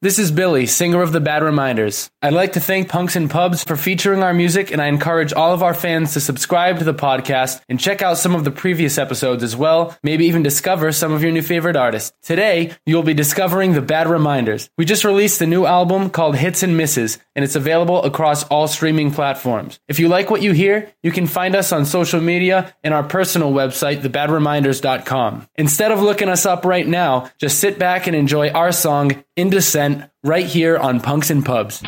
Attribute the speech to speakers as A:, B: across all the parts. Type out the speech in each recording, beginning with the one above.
A: This is Billy, singer of the Bad Reminders. I'd like to thank Punks and Pubs for featuring our music, and I encourage all of our fans to subscribe to the podcast and check out some of the previous episodes as well, maybe even discover some of your new favorite artists. Today, you'll be discovering the Bad Reminders. We just released a new album called Hits and Misses, and it's available across all streaming platforms. If you like what you hear, you can find us on social media and our personal website, thebadreminders.com. Instead of looking us up right now, just sit back and enjoy our song, In Descent, right here on Punks and Pubs.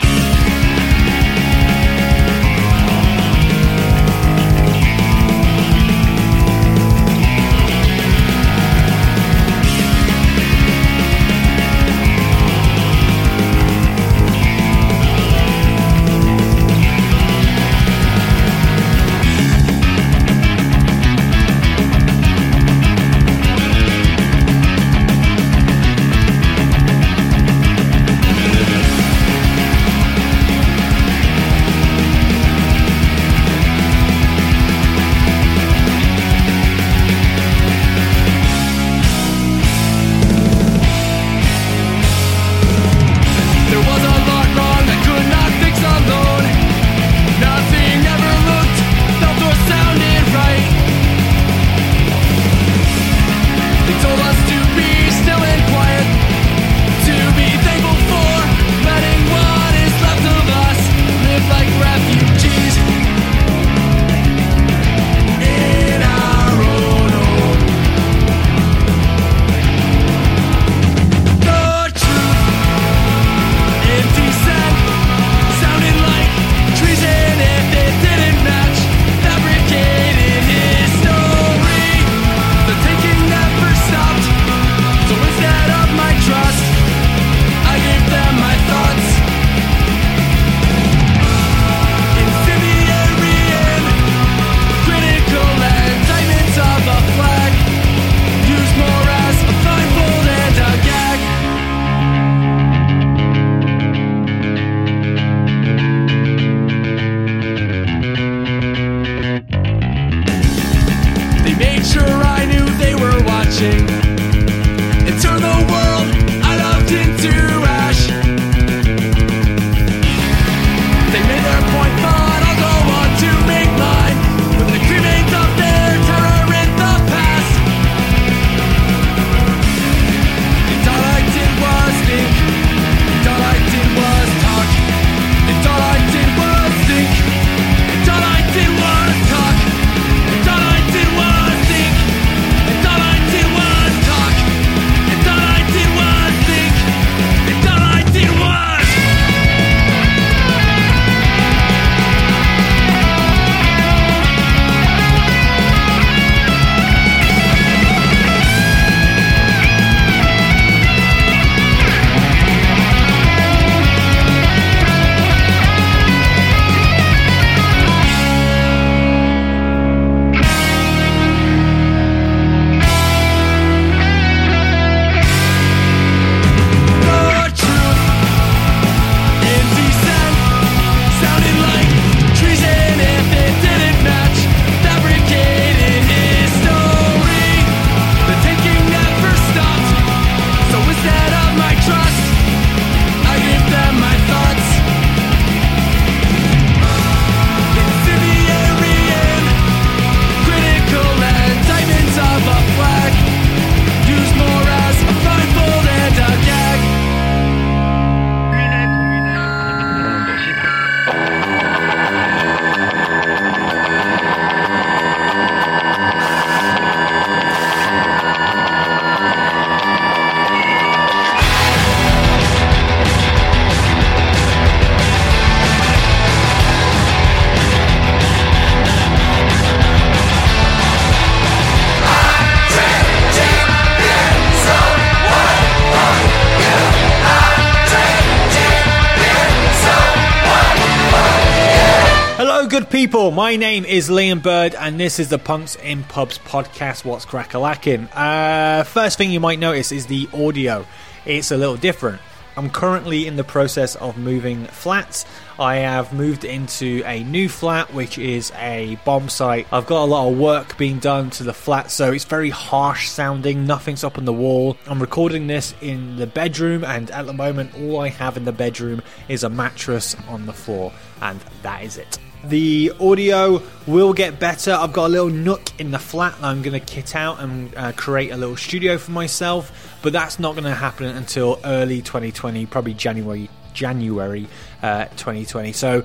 B: The world
C: people. My name is Liam Bird, and this is the Punks in Pubs podcast. What's crack a lacking? Uh, first thing you might notice is the audio. It's a little different. I'm currently in the process of moving flats. I have moved into a new flat, which is a bomb site. I've got a lot of work being done to the flat, so it's very harsh sounding. Nothing's up on the wall. I'm recording this in the bedroom, and at the moment, all I have in the bedroom is a mattress on the floor, and that is it. The audio will get better. I've got a little nook in the flat that I'm going to kit out and uh, create a little studio for myself, but that's not going to happen until early 2020, probably January January uh, 2020. So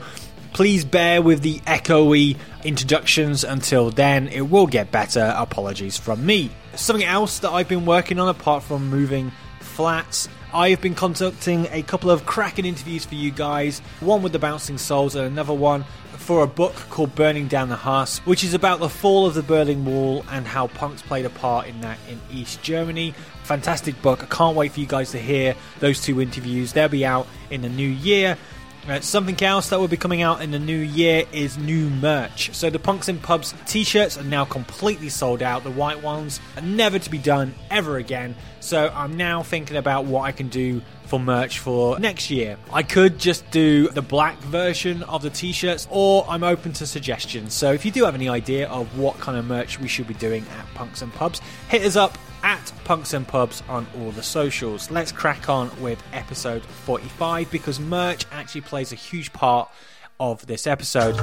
C: please bear with the echoey introductions until then. It will get better. Apologies from me. Something else that I've been working on apart from moving flats. I've been conducting a couple of cracking interviews for you guys. One with the Bouncing Souls and another one for a book called Burning Down the Haus, which is about the fall of the Berlin Wall and how punks played a part in that in East Germany. Fantastic book. I can't wait for you guys to hear those two interviews. They'll be out in the new year. Something else that will be coming out in the new year is new merch. So the Punks in Pubs t-shirts are now completely sold out. The white ones are never to be done ever again. So I'm now thinking about what I can do for merch for next year. I could just do the black version of the t-shirts or I'm open to suggestions. So if you do have any idea of what kind of merch we should be doing at Punks and Pubs, hit us up at Punks and Pubs on all the socials. Let's crack on with episode 45 because merch actually plays a huge part of this episode.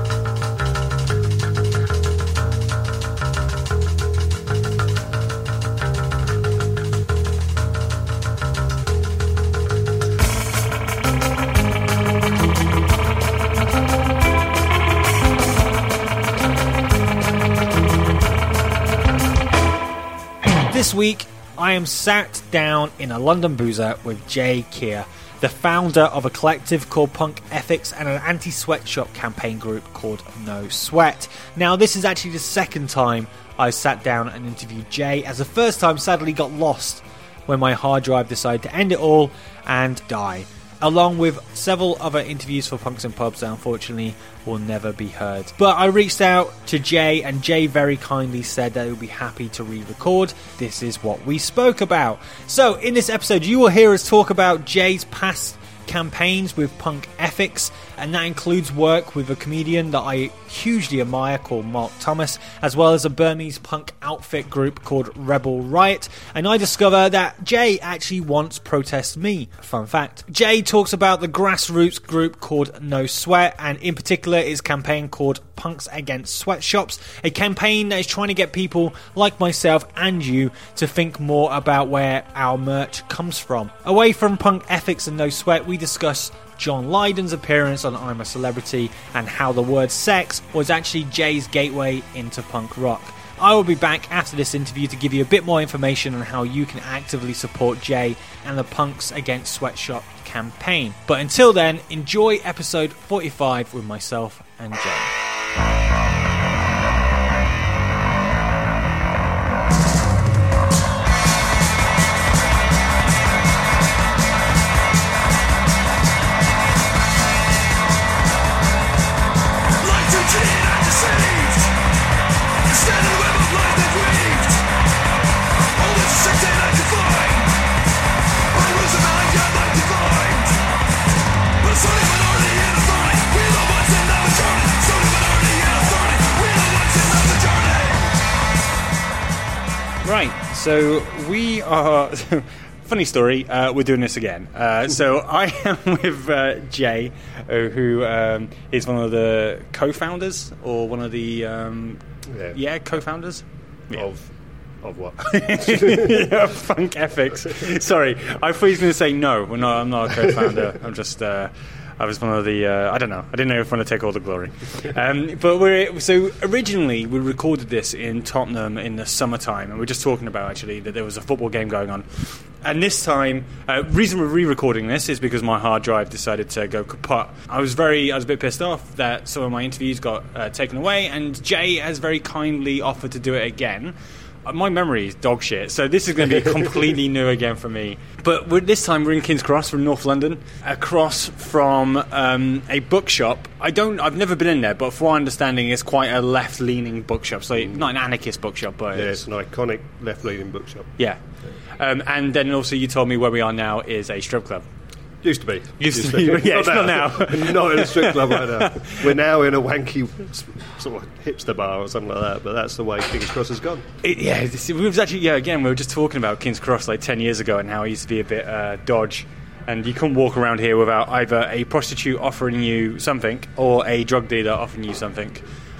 C: This week, I am sat down in a London boozer with Jay Keir, the founder of a collective called Punk Ethics and an anti sweatshop campaign group called No Sweat. Now, this is actually the second time I sat down and interviewed Jay, as the first time sadly got lost when my hard drive decided to end it all and die along with several other interviews for Punks and Pubs that unfortunately will never be heard. But I reached out to Jay, and Jay very kindly said that he would be happy to re record. This is what we spoke about. So, in this episode, you will hear us talk about Jay's past campaigns with punk ethics, and that includes work with a comedian that I hugely admire called Mark Thomas, as well as a Burmese punk outfit group called Rebel Riot. And I discover that Jay actually once protested me. Fun fact. Jay talks about the grassroots group called No Sweat, and in particular his campaign called Punks Against Sweatshops, a campaign that is trying to get people like myself and you to think more about where our merch comes from. Away from punk ethics and no sweat, we discuss John Lydon's appearance on I'm a Celebrity and how the word sex was actually Jay's gateway into punk rock. I will be back after this interview to give you a bit more information on how you can actively support Jay and the Punks Against Sweatshop campaign. But until then, enjoy episode 45 with myself and Jay.
B: Life
C: Right, so we are. Funny story, uh, we're doing this again. Uh, so I am with uh, Jay, uh, who um, is one of the co founders, or one of the. Um,
D: Yeah.
C: yeah, co founders?
D: Of of what?
C: yeah, Punk Ethics. Sorry, I thought he was going to say no. Well, no, I'm not a co-founder. I'm just. Uh, I was one of the. Uh, I don't know. I didn't know if I want to take all the glory. Um, but we're so originally we recorded this in Tottenham in the summertime, and we're just talking about actually that there was a football game going on. And this time, uh, reason we're re-recording this is because my hard drive decided to go kaput. I was very, I was a bit pissed off that some of my interviews got uh, taken away, and Jay has very kindly offered to do it again. Uh, My memory is dog shit, so this is going to be completely new again for me. But we're, this time we're in King's Cross from North London, across from um, a bookshop. I don't, I've never been in there, but from my understanding, it's quite a left-leaning bookshop. So not an anarchist bookshop, but
D: yeah,
C: it's,
D: it's an iconic left-leaning bookshop.
C: yeah. Um, and then also you told me where we are now is a strip club.
D: Used to be.
E: Used to be, yeah, it's not now.
D: not in a strip club right now. We're now in a wanky sort of hipster bar or something like that. But that's the way King's Cross has gone.
E: It, yeah, we was actually yeah. Again, we were just talking about King's Cross like ten years ago and how it used to be a bit uh, dodge, and you couldn't walk around here without either a prostitute offering you something or a drug dealer offering you something.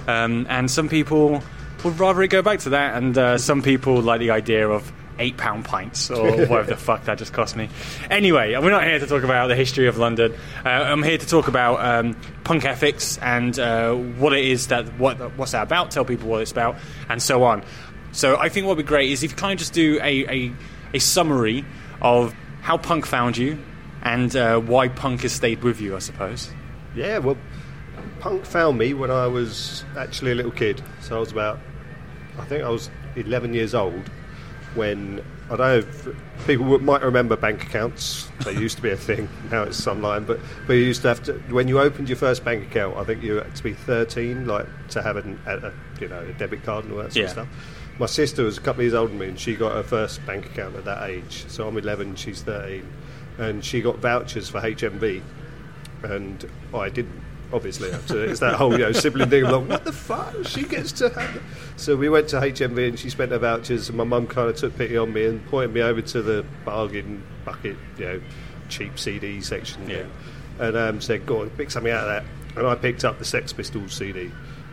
E: Um, and some people would rather it go back to that, and uh, some people like the idea of eight pound pints or whatever the fuck that just cost me. Anyway, we're not here to talk about the history of London. Uh, I'm here to talk about um, punk ethics and uh, what it is that what what's that about. Tell people what it's about, and so on. So I think what would be great is if you kind of just do a, a, a summary of how punk found you and uh, why punk has stayed with you, I suppose.
D: Yeah, well, punk found me when I was actually a little kid. So I was about, I think I was 11 years old when, I don't know if people might remember bank accounts. They used to be a thing. Now it's online. But, but you used to have to, when you opened your first bank account, I think you had to be 13, like to have an, a, a, you know, a debit card and all that sort
E: Yeah.
D: of stuff. My sister was a couple of years older than me and she got her first bank account at that age. So I'm 11, she's 13. And she got vouchers for HMV and I didn't. Obviously, so it's that whole you know sibling thing. Like, what the fuck? She gets to have. So we went to HMV and she spent her vouchers, and my mum kind of took pity on me and pointed me over to the bargain bucket, you know, cheap CD section,
E: Yeah.
D: and um, said, "Go on, pick something out of that." And I picked up the Sex Pistols CD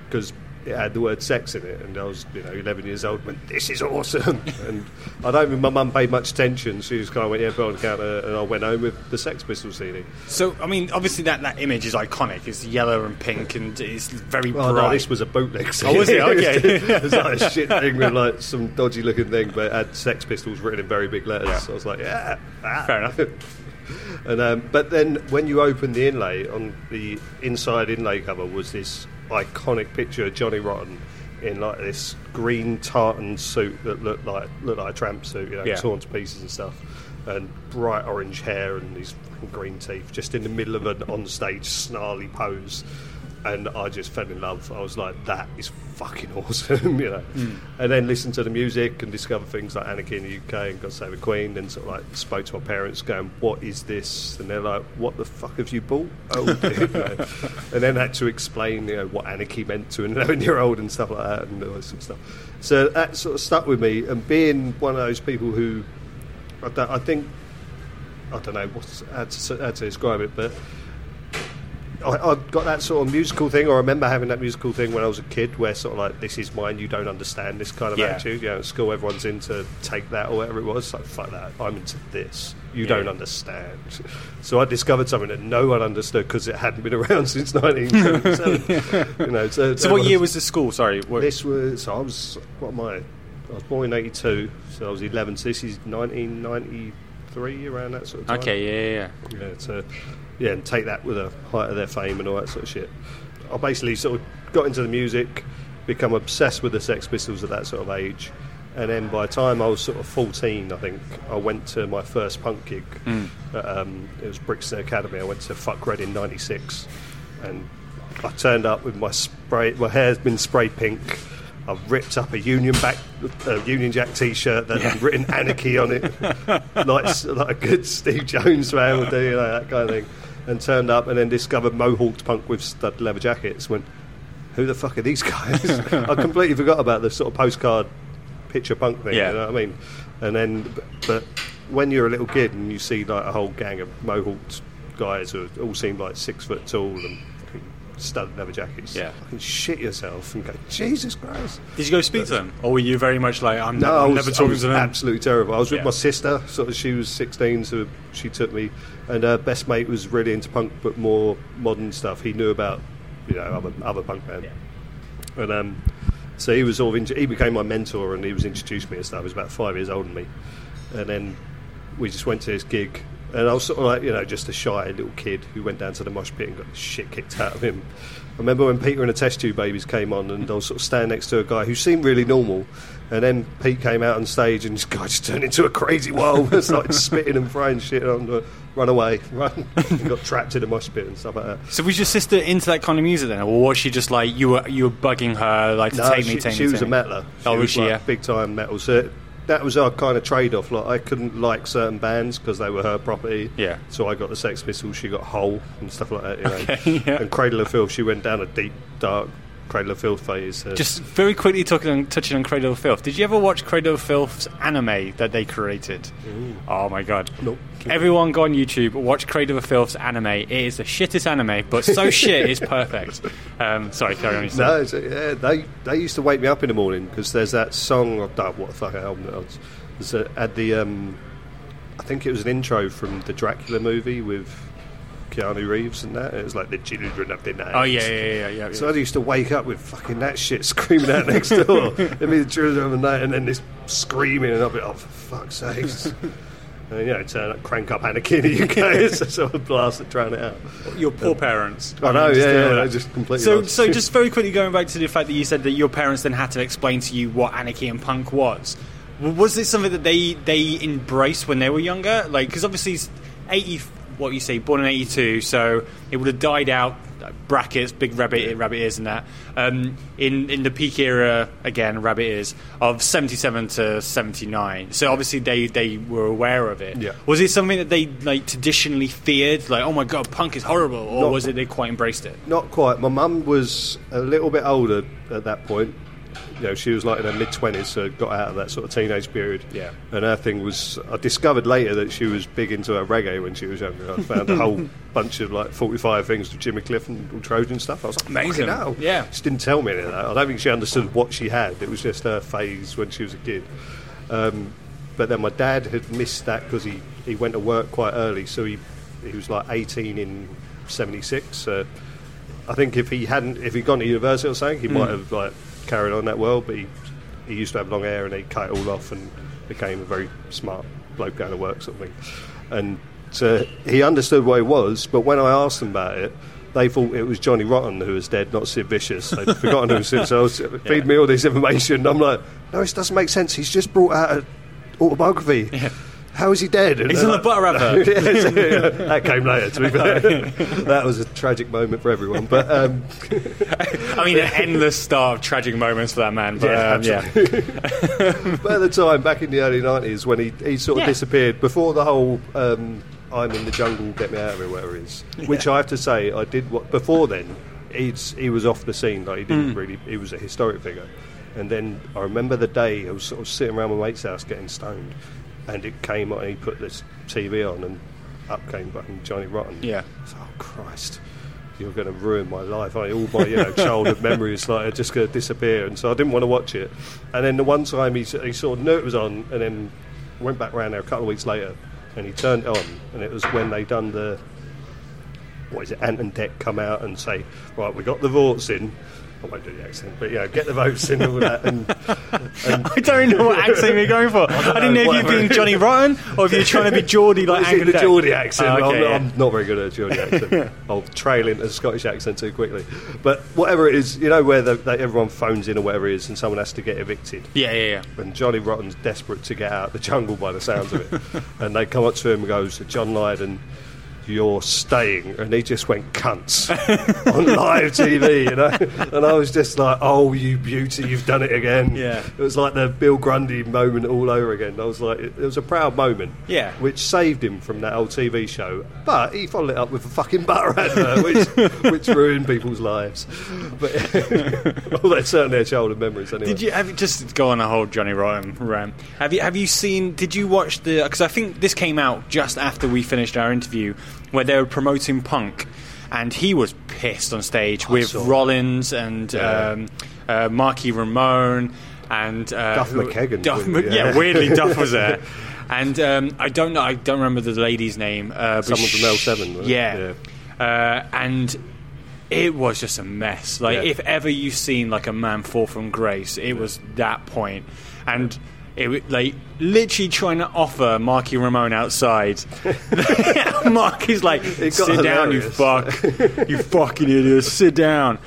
D: because it had the word sex in it, and I was, you know, 11 years old. Went, this is awesome, and I don't think my mum paid much attention. She just kind of went, "Yeah, put on the counter," and I went home with the Sex Pistols CD.
E: So, I mean, obviously that, that image is iconic. It's yellow and pink and it's very
D: Oh
E: bright.
D: no, this was a bootleg.
E: Oh, was it? Okay.
D: it was like a shit thing with like some dodgy looking thing, but it had Sex Pistols written in very big letters.
E: Yeah.
D: So I was like, yeah, ah.
E: Fair enough.
D: and um, but then when you open the inlay on the inside inlay cover was this iconic picture of Johnny Rotten in like this green tartan suit that looked like looked like a tramp suit, you know,
E: Yeah.
D: torn to pieces and stuff. And bright orange hair and these green teeth, just in the middle of an onstage snarly pose and I just fell in love. I was like, that is fucking awesome, you know. Hmm. And then listened to the music and discovered things like Anarchy in the UK and God Save the Queen, and sort of like spoke to my parents, going, "What is this?" And they're like, "What the fuck have you bought?" Oh, dear, you know. and then had to explain, you know, what Anarchy meant to an eleven-year-old and stuff like that, and all that sort of stuff. So that sort of stuck with me, and being one of those people who, I, I think, I don't know what's, how, to, how to describe it, but I, I got that sort of musical thing. or I remember having that musical thing when I was a kid, where sort of like, "This is mine, you don't understand." This kind of
E: Yeah.
D: attitude. You know, at school, everyone's into take that or whatever it was. Like, fuck that, I'm into this. You
E: Yeah.
D: don't understand. So I discovered something that no one understood because it hadn't been around since 1977. you know, so,
E: so, what year was the school? Sorry. What,
D: this? Was so I was what am I? I was born in '82, so I was 11. So this is 1993, around that sort of time.
E: okay, yeah, yeah,
D: Yeah, so yeah, and take that with the height of their fame and all that sort of shit. I basically sort of got into the music, become obsessed with the Sex Pistols at that sort of age, and then by the time I was sort of 14, I think I went to my first punk gig. At, um, it was Brixton Academy. I went to Fuck Reading in '96, and I turned up with my spray. My hair's been spray pink. I've ripped up a Union back, uh, Union Jack T-shirt that had written "Anarchy" on it, like like a good Steve Jones fan would do, you know, that kind of thing. And turned up, and then discovered mohawked punk with stud leather jackets. Went, who the fuck are these guys? I completely forgot about the sort of postcard picture punk thing.
E: Yeah.
D: You know what I mean? And then, but when you're a little kid and you see like a whole gang of mohawked guys who all seem like six foot tall and studded leather jackets,
E: Yeah.
D: fucking shit yourself and go, Jesus Christ.
E: Did you go speak to them, or were you very much like I'm,
D: No,
E: never,
D: I
E: I'm
D: was,
E: never
D: I
E: talking
D: was
E: to them?
D: absolutely terrible. I was with
E: Yeah.
D: my sister, sort of. She was 16, so she took me, and her best mate was really into punk, but more modern stuff. He knew about, you know, other other punk bands, and um, so he was sort of. Into, he became my mentor, and he was introduced me and stuff. He was about five years older than me, and then we just went to his gig. And I was sort of like, you know, just a shy little kid who went down to the mosh pit and got the shit kicked out of him. I remember when Peter and the Test Tube Babies came on, and I was sort of standing next to a guy who seemed really normal. And then Pete came out on stage, and this guy just turned into a crazy wild and started spitting and throwing shit on the run away, run. and got trapped in a mosh pit and stuff like that.
E: So was your sister into that kind of music then, or was she just like you were you were bugging her like to
D: No,
E: take
D: she,
E: me, take
D: she
E: me?
D: was a
E: take me?
D: metaler. Oh, she
E: Oh, was
D: was
E: she?
D: like
E: Yeah.
D: big time metal. So that was our kind of trade off. Like I couldn't like certain bands because they were her property.
E: Yeah.
D: So I got the Sex Pistols. She got Hole and stuff like that. You know?
E: Okay, yeah.
D: And Cradle of Filth. She went down a deep, dark Cradle of Filth phase. Uh,
E: Just very quickly talking on, touching on Cradle of Filth. Did you ever watch Cradle of Filth's anime that they created? Oh my god!
D: Nope.
E: Everyone go on YouTube, watch Cradle of Filth's anime. It is the shittest anime, but so shit it's perfect. Um, sorry, carry on.
D: No, it's, yeah, they they used to wake me up in the morning because there's that song. Oh, what the fuck album it was? It's uh, at the um, I think it was an intro from the Dracula movie with Keanu Reeves and that. It was like the children of the night.
E: Oh yeah, yeah, yeah, yeah. yeah.
D: So I used to wake up with fucking that shit screaming out next door. Let me the children of the night, and then this screaming, and I'll be, oh, for fuck's sakes. And, you know, turn up, crank up Anarchy in the UK, so sort of blast it, drown it out.
E: your poor uh, parents.
D: I know, yeah, yeah. I just completely
E: So,
D: lost.
E: so just very quickly going back to the fact that you said that your parents then had to explain to you what anarchy and punk was. Was it something that they they embraced when they were younger? Like, because obviously, eighty. What you say, born in eighty two, so it would have died out. Brackets, big rabbit rabbit ears, and that. Um, in in the peak era, again, rabbit ears of seventy seven to seventy nine. So obviously they they were aware of it.
D: Yeah.
E: Was it something that they like traditionally feared? Like, oh my god, punk is horrible, or
D: Not-
E: was it they quite embraced it?
D: Not quite. My mum was a little bit older at that point. You know, she was like in her mid twenties, so got out of that sort of teenage period.
E: Yeah.
D: And her thing was, I discovered later that she was big into her reggae when she was younger. I found a whole bunch of like forty-five things with Jimmy Cliff and all Trojan stuff. I was like,
E: Amazing.
D: Hell!"
E: Yeah.
D: She didn't tell me any of that. I don't think she understood what she had. It was just her phase when she was a kid. Um, but then my dad had missed that because he, he went to work quite early, so he he was like 18 in 76. So I think if he hadn't, if he'd gone to university or something, he might have like carried on that well. But he he used to have long hair and he cut it all off and became a very smart bloke going to work sort of thing. And so he understood what it was. But when I asked them about it. They thought it was Johnny Rotten who was dead, not Sid Vicious. They'd forgotten who was Sid. So uh, I was feed me all this information. I'm like, no, this doesn't make sense. He's just brought out an autobiography. How is he dead? And
E: He's on the butter advert.
D: Yeah, so, yeah, that came later. To be fair, that was a tragic moment for everyone. But um,
E: I mean, an endless start of tragic moments for that man. But,
D: Yeah,
E: um, yeah,
D: but at the time, back in the early nineties, when he, he sort of
E: Yeah.
D: disappeared before the whole um, "I'm in the jungle, get me out of here" whatever it is, which I have to say I did. What before then, he's he was off the scene. Like he didn't really. He was a historic figure. And then I remember the day I was sort of sitting around my mate's house getting stoned, and it came on. He put this TV on, and up came fucking Johnny Rotten.
E: Yeah.
D: So, oh Christ, you're going to ruin my life. I, all my you know childhood memories like are just going to disappear, and so I didn't want to watch it. And then the one time he, he sort of knew it was on, and then went back round there a couple of weeks later, and he turned it on, and it was when they done the what is it? Ant and Dec come out and say, right, we got the votes in. I won't do the accent, but yeah, get the votes in and all that. And, and
E: I don't know what accent you're going for. I, didn't know if you're being Johnny Rotten or if you're trying to be Geordie like
D: Is it
E: Angus
D: the. Geordie accent?
E: Oh, okay,
D: I'm,
E: yeah.
D: I'm not very good at a Geordie accent. I'll trail into the Scottish accent too quickly. But whatever it is, you know, where the, they, everyone phones in or whatever it is, and someone has to get evicted.
E: Yeah, yeah, yeah.
D: And Johnny Rotten's desperate to get out of the jungle by the sounds of it. and they come up to him and goes, John Lydon, you're staying. And he just went cunts on live TV, you know. And I was just like, oh, you beauty, you've done it again.
E: Yeah.
D: It was like the Bill Grundy moment all over again. I was like, it, it was a proud moment.
E: Yeah.
D: Which saved him from that old TV show. But he followed it up with a fucking butter advert, which, which ruined people's lives. But well, that's certainly their childhood memories anyway.
E: Did you have you just go on a whole Johnny Rotten rant? Have you have you seen? Did you watch the? Because I think this came out just after we finished our interview, where they were promoting Punk, and he was pissed on stage with
D: saw.
E: Rollins and
D: Yeah.
E: um, uh, Marky Ramone and uh,
D: Duff
E: who-
D: McKagan,
E: Duff,
D: wasn't
E: yeah.
D: Yeah.
E: weirdly Duff was there. And um, I don't know. I don't remember the lady's name. Uh, but
D: Someone from
E: sh-
D: L7, wasn't it?
E: Yeah. Uh, and it was just a mess. Like
D: Yeah.
E: if ever you've seen like a man fall from grace, it was that point. And it like literally trying to offer Marky Ramone outside. Marky's like, sit down, you fuck, you fucking idiot, sit down.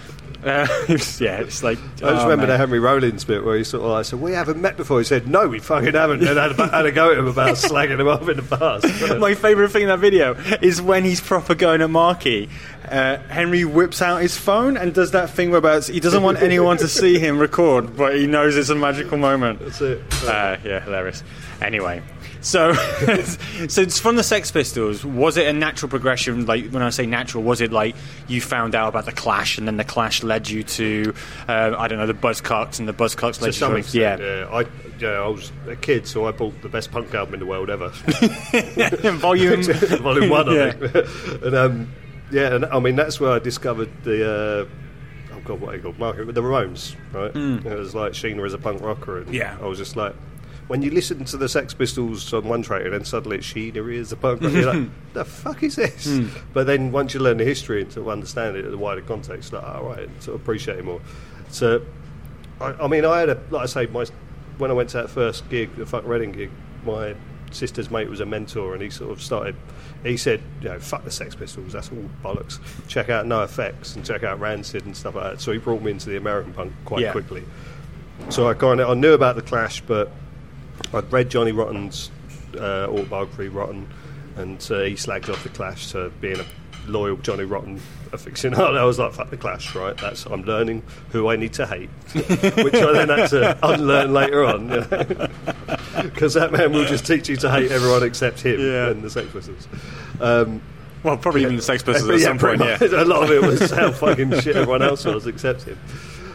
E: Uh, it's- yeah, it's like.
D: I just
E: oh,
D: remember the. Henry Rollins bit where he sort of like said, "We haven't met before." He said, "No, we fucking haven't." And had a, had a go at him about slagging him off in the past.
E: My favourite thing in that video is when he's proper going at Marky. Uh, Henry whips out his phone and does that thing where about he doesn't want anyone to see him record, but he knows it's a magical moment.
D: That's it.
E: Uh, yeah, hilarious. Anyway, so so it's from the Sex Pistols. Was it a natural progression? Like when I say natural, was it like you found out about the Clash and then the Clash led you to uh, I don't know the Buzzcocks and the Buzzcocks led
D: To
E: you to
D: extent,
E: yeah,
D: yeah. I, yeah, I was a kid, so I bought the best punk album in the world ever.
E: volume.
D: Volume one, I
E: Yeah.
D: think. and um, yeah, and I mean that's where I discovered the. Uh, oh god, what are they called? Market, the Ramones, right? It was like Sheena as a punk rocker, and.
E: Yeah.
D: I was just like. When you listen to the Sex Pistols on one track and then suddenly it's Sheena is a punk rocker, you're like, the fuck is this?
E: Hmm.
D: But then once you learn the history and sort of understand it in the wider context, like, all right, sort of appreciate it more. So, I, I mean, I had a, like I say, my when I went to that first gig, the fuck Reading gig, my sister's mate was a mentor, and he sort of started. He said, you know, fuck the Sex Pistols, that's all bollocks. Check out NOFX and check out Rancid and stuff like that. So he brought me into the American punk quite
E: Yeah.
D: quickly. So I kind of I knew about the Clash, but I'd read Johnny Rotten's uh, autobiography, Rotten, and uh, he slags off the Clash to being a loyal Johnny Rotten aficionado. I was like, fuck the Clash, right? That's I'm learning who I need to hate, which I then had to unlearn later on, because that man will just teach you to hate everyone except him
E: Yeah.
D: and the Sex Pistols. Um,
E: Well, probably even the Sex Pistols at
D: yeah,
E: some point. Yeah.
D: a lot of it was how fucking shit everyone else was, except him.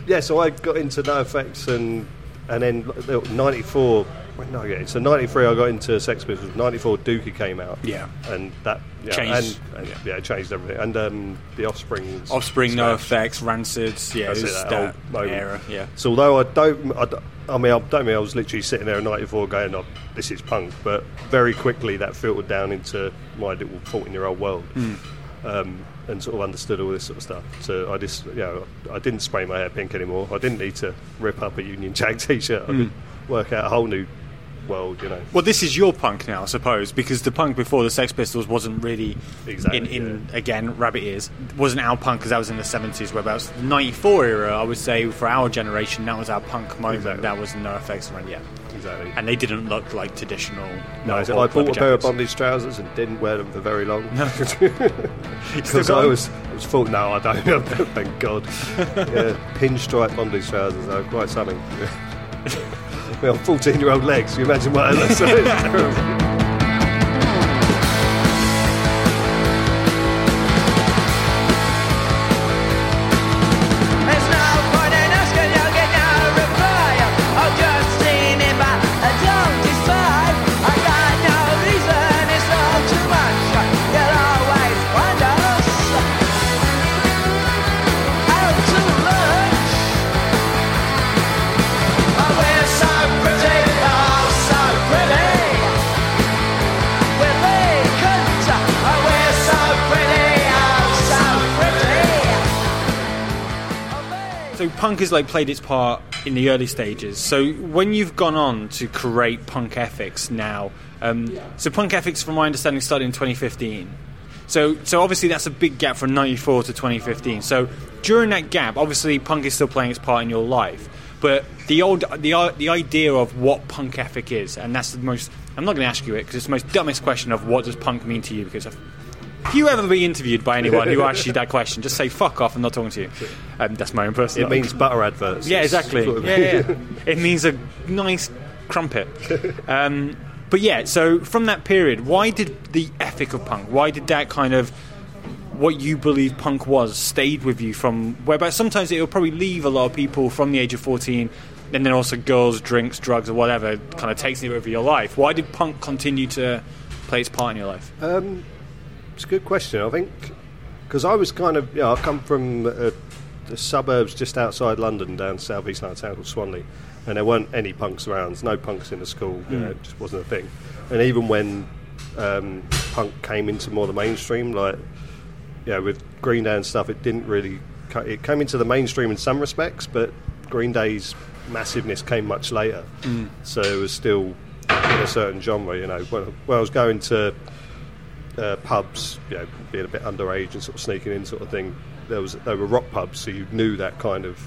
D: Yeah, so I got into NOFX and and then '94. When did I get into? So '93, I got into Sex Pistols. '94, Dookie came out.
E: Yeah.
D: and that yeah,
E: Changed.
D: and, and yeah. it changed everything. And um, the Offspring,
E: Offspring, NOFX, Rancids, yeah,
D: That's
E: it
D: it, that
E: that,
D: moment.
E: era, yeah.
D: So although I don't, I, don't- I mean, I don't mean I was literally sitting there in '94 going, oh, "This is punk," but very quickly that filtered down into my little 14-year-old world,
E: Hmm.
D: um, and sort of understood all this sort of stuff. So I just, you know, I didn't spray my hair pink anymore. I didn't need to rip up a Union Jack T-shirt. I could work out a whole new world, you know.
E: Well, this is your punk now, I suppose, because the punk before the Sex Pistols wasn't really
D: Exactly,
E: in, in again rabbit ears. Wasn't our punk because that was in the seventies. Whereabouts the '94 era, I would say for our generation, that was our punk moment.
D: Exactly.
E: That was NOFX around yet,
D: Exactly.
E: and they didn't look like traditional.
D: No, so I bought a pair of bondage trousers and didn't wear them for very long.
E: Still
D: Because I was, I was thought, no, I don't. Thank God. Yeah, pinstripe bondage trousers are quite something. Well, 14 year old legs, you imagine what I look like.
E: Punk has like played its part in the early stages. So when you've gone on to create Punk Ethics now, um, so Punk Ethics, from my understanding, started in 2015. So so obviously that's a big gap from 94 to 2015. So during that gap, obviously punk is still playing its part in your life. But the old the the idea of what punk ethic is, and that's the most. I'm not going to ask you it because it's the most dumbest question of what does punk mean to you. Because if, if you ever be interviewed by anyone who asks you that question, just say fuck off. I'm not talking to you. Um, that's my own personal.
D: It means butter adverts.
E: Yeah, exactly.
D: sort of-
E: Yeah, yeah, it means a nice crumpet. Um, but yeah, so from that period, why did the ethic of punk? Why did that kind of what you believe punk was stayed with you from? Whereby sometimes it will probably leave a lot of people from the age of fourteen, and then also girls, drinks, drugs, or whatever kind of takes it over your life. Why did punk continue to play its part in your life?
D: Um, it's a good question. I think because I was kind of, you know, I come from uh, the suburbs just outside London, down south east London, town called Swanley, and there weren't any punks around. No punks in the school. You know, it just wasn't a thing. And even when um, punk came into more the mainstream, like yeah, with Green Day and stuff, it didn't really. co- It came into the mainstream in some respects, but Green Day's massiveness came much later. So it was still in a certain genre. You know, when, when I was going to uh, pubs, you know, being a bit underage and sort of sneaking in, sort of thing. There was they were rock pubs, so you knew that kind of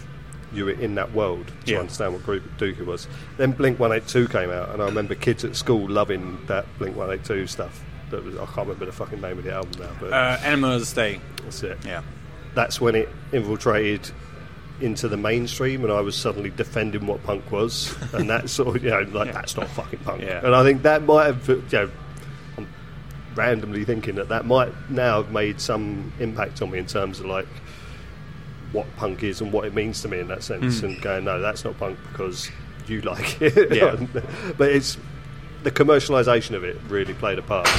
D: you were in that world to
E: Yeah.
D: understand what group Dookie was. Then Blink One Eight Two came out, and I remember kids at school loving that Blink One Eight Two stuff. That was, I can't remember the fucking name of the album now, but
E: Uh, Enema of the State.
D: that's it.
E: Yeah.
D: That's when it infiltrated into the mainstream, and I was suddenly defending what punk was, and that sort of you know like that's not fucking punk.
E: Yeah.
D: And I think that might have you know. Randomly thinking that that might now have made some impact on me in terms of like what punk is and what it means to me in that sense, hmm. and going no, that's not punk because you like it.
E: Yeah.
D: but it's the commercialisation of it really played a part.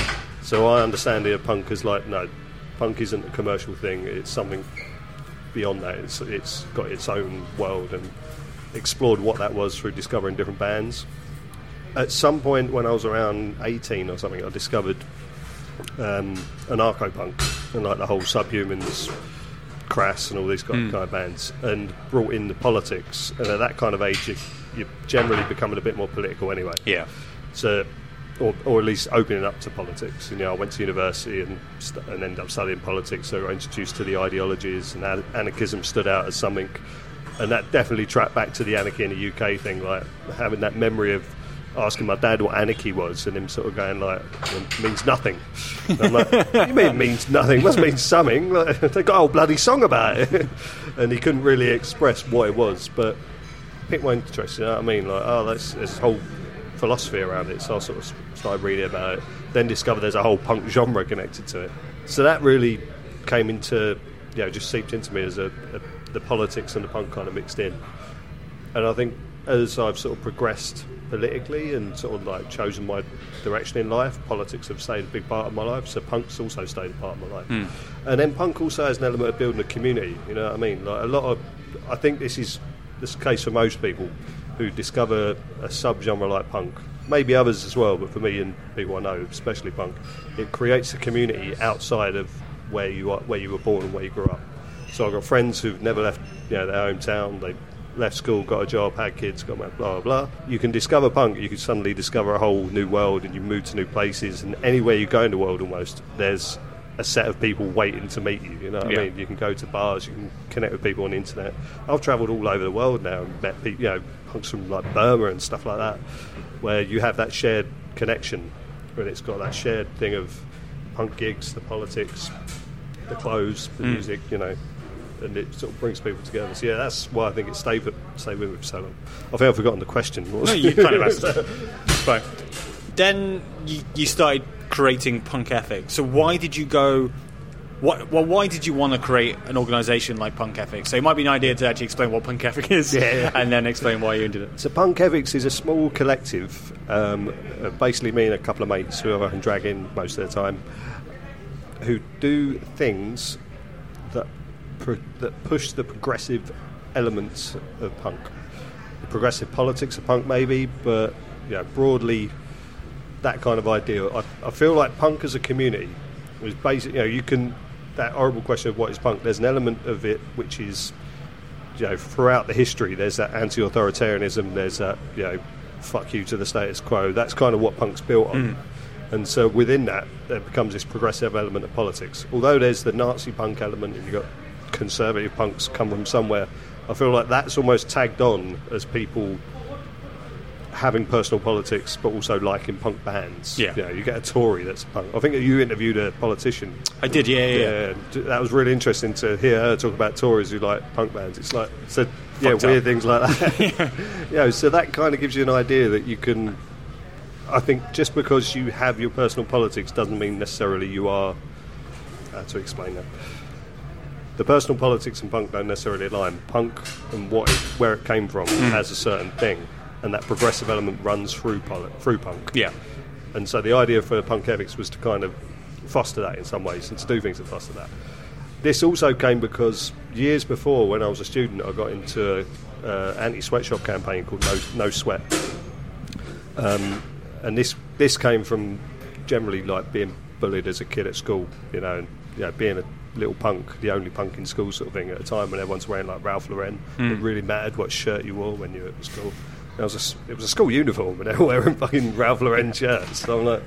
D: So I understand it punk as like no, punk isn't a commercial thing. It's something beyond that. It's it's got its own world and explored what that was through discovering different bands. At some point when I was around 18 or something, I discovered um, anarcho punk and like the whole subhumans, crass, and all these kind, kind of bands, and brought in the politics. And at that kind of age, you, you're generally becoming a bit more political anyway.
E: Yeah.
D: So, or, or at least opening up to politics. And, you know, I went to university and st- and ended up studying politics, so I got introduced to the ideologies, and an- anarchism stood out as something. And that definitely tracked back to the anarchy in the UK thing, like having that memory of asking my dad what anarchy was, and him sort of going like, "It means nothing." And I'm like, you mean it means nothing? It must mean something." Like, they got a whole bloody song about it, and he couldn't really express what it was, but picked my interest. You know what I mean? Like, oh, there's, there's this whole philosophy around it. So I sort of started reading about it. Then discovered there's a whole punk genre connected to it. So that really came into, you know, just seeped into me as a, a the politics and the punk kind of mixed in. And I think as I've sort of progressed politically and sort of like chosen my direction in life, politics have stayed a big part of my life. So punk's also stayed a part of my life. Hmm. And then punk also has an element of building a community. You know what I mean? Like a lot of, I think this is this case for most people who discover a subgenre like punk. Maybe others as well, but for me and people I know, especially punk, it creates a community outside of where you are, where you were born and where you grew up. So I've got friends who've never left you know, their hometown. They left school, got a job, had kids, got blah blah blah. You can discover punk. You can suddenly discover a whole new world, and you move to new places. And anywhere you go in the world, almost there's a set of people waiting to meet you. You know what
E: Yeah.
D: I mean? You can go to bars, you can connect with people on the internet. I've travelled all over the world now and met people, you know, punks from like Burma and stuff like that, where you have that shared connection, and it's got that shared thing of punk gigs, the politics, the clothes, the
E: Mm.
D: music, you know, and it sort of brings people together. So yeah, that's why I think it stayed with, stayed with me for so long. I think I've forgotten the question.
E: No, you kind of answered. Right. Then you, you started creating Punk Ethic. So why did you go? What, well, why did you want to create an organisation like Punk Ethic? So it might be an idea to actually explain what Punk Ethic is,
D: Yeah, yeah.
E: and then explain why you did it.
D: So Punk Ethics is a small collective, um, uh, basically me and a couple of mates who I can drag in most of the time, who do things that pro- that push the progressive elements of punk, the progressive politics of punk maybe, but you know, broadly that kind of idea. I, I feel like punk as a community was basic. You know, you can that horrible question of what is punk. There's an element of it which is you know, throughout the history, there's that anti-authoritarianism. There's that, you know, fuck you to the status quo. That's kind of what punk's built on. Mm. And so within that, there becomes this progressive element of politics. Although there's the Nazi punk element, and you've got conservative punks come from somewhere. I feel like that's almost tagged on as people having personal politics, but also liking punk bands.
E: Yeah.
D: you know, you get a Tory that's punk. I think you interviewed a politician
E: I did, yeah, yeah. yeah.
D: yeah, that was really interesting to hear her talk about Tories who like punk bands. It's like, so yeah,
E: Fucked
D: weird
E: up.
D: things like that. you know, so that kind of gives you an idea that you can. I think just because you have your personal politics doesn't mean necessarily you are. How to explain that? The personal politics and punk don't necessarily align. Punk and what it, where it came from
E: Hmm.
D: has a certain thing, and that progressive element runs through poli- through punk.
E: Yeah.
D: And so the idea for Punk Ethics was to kind of foster that in some ways and to do things that foster that. This also came because years before, when I was a student, I got into an uh, anti-sweatshop campaign called No, no Sweat. Um, and this this came from generally like being bullied as a kid at school, you know, and, you know, being a little punk, the only punk in school sort of thing at a time when everyone's wearing like Ralph Lauren. Hmm. It really mattered what shirt you wore when you were at school. It was a, it was a school uniform, and they were wearing fucking Ralph Lauren shirts. So I'm like,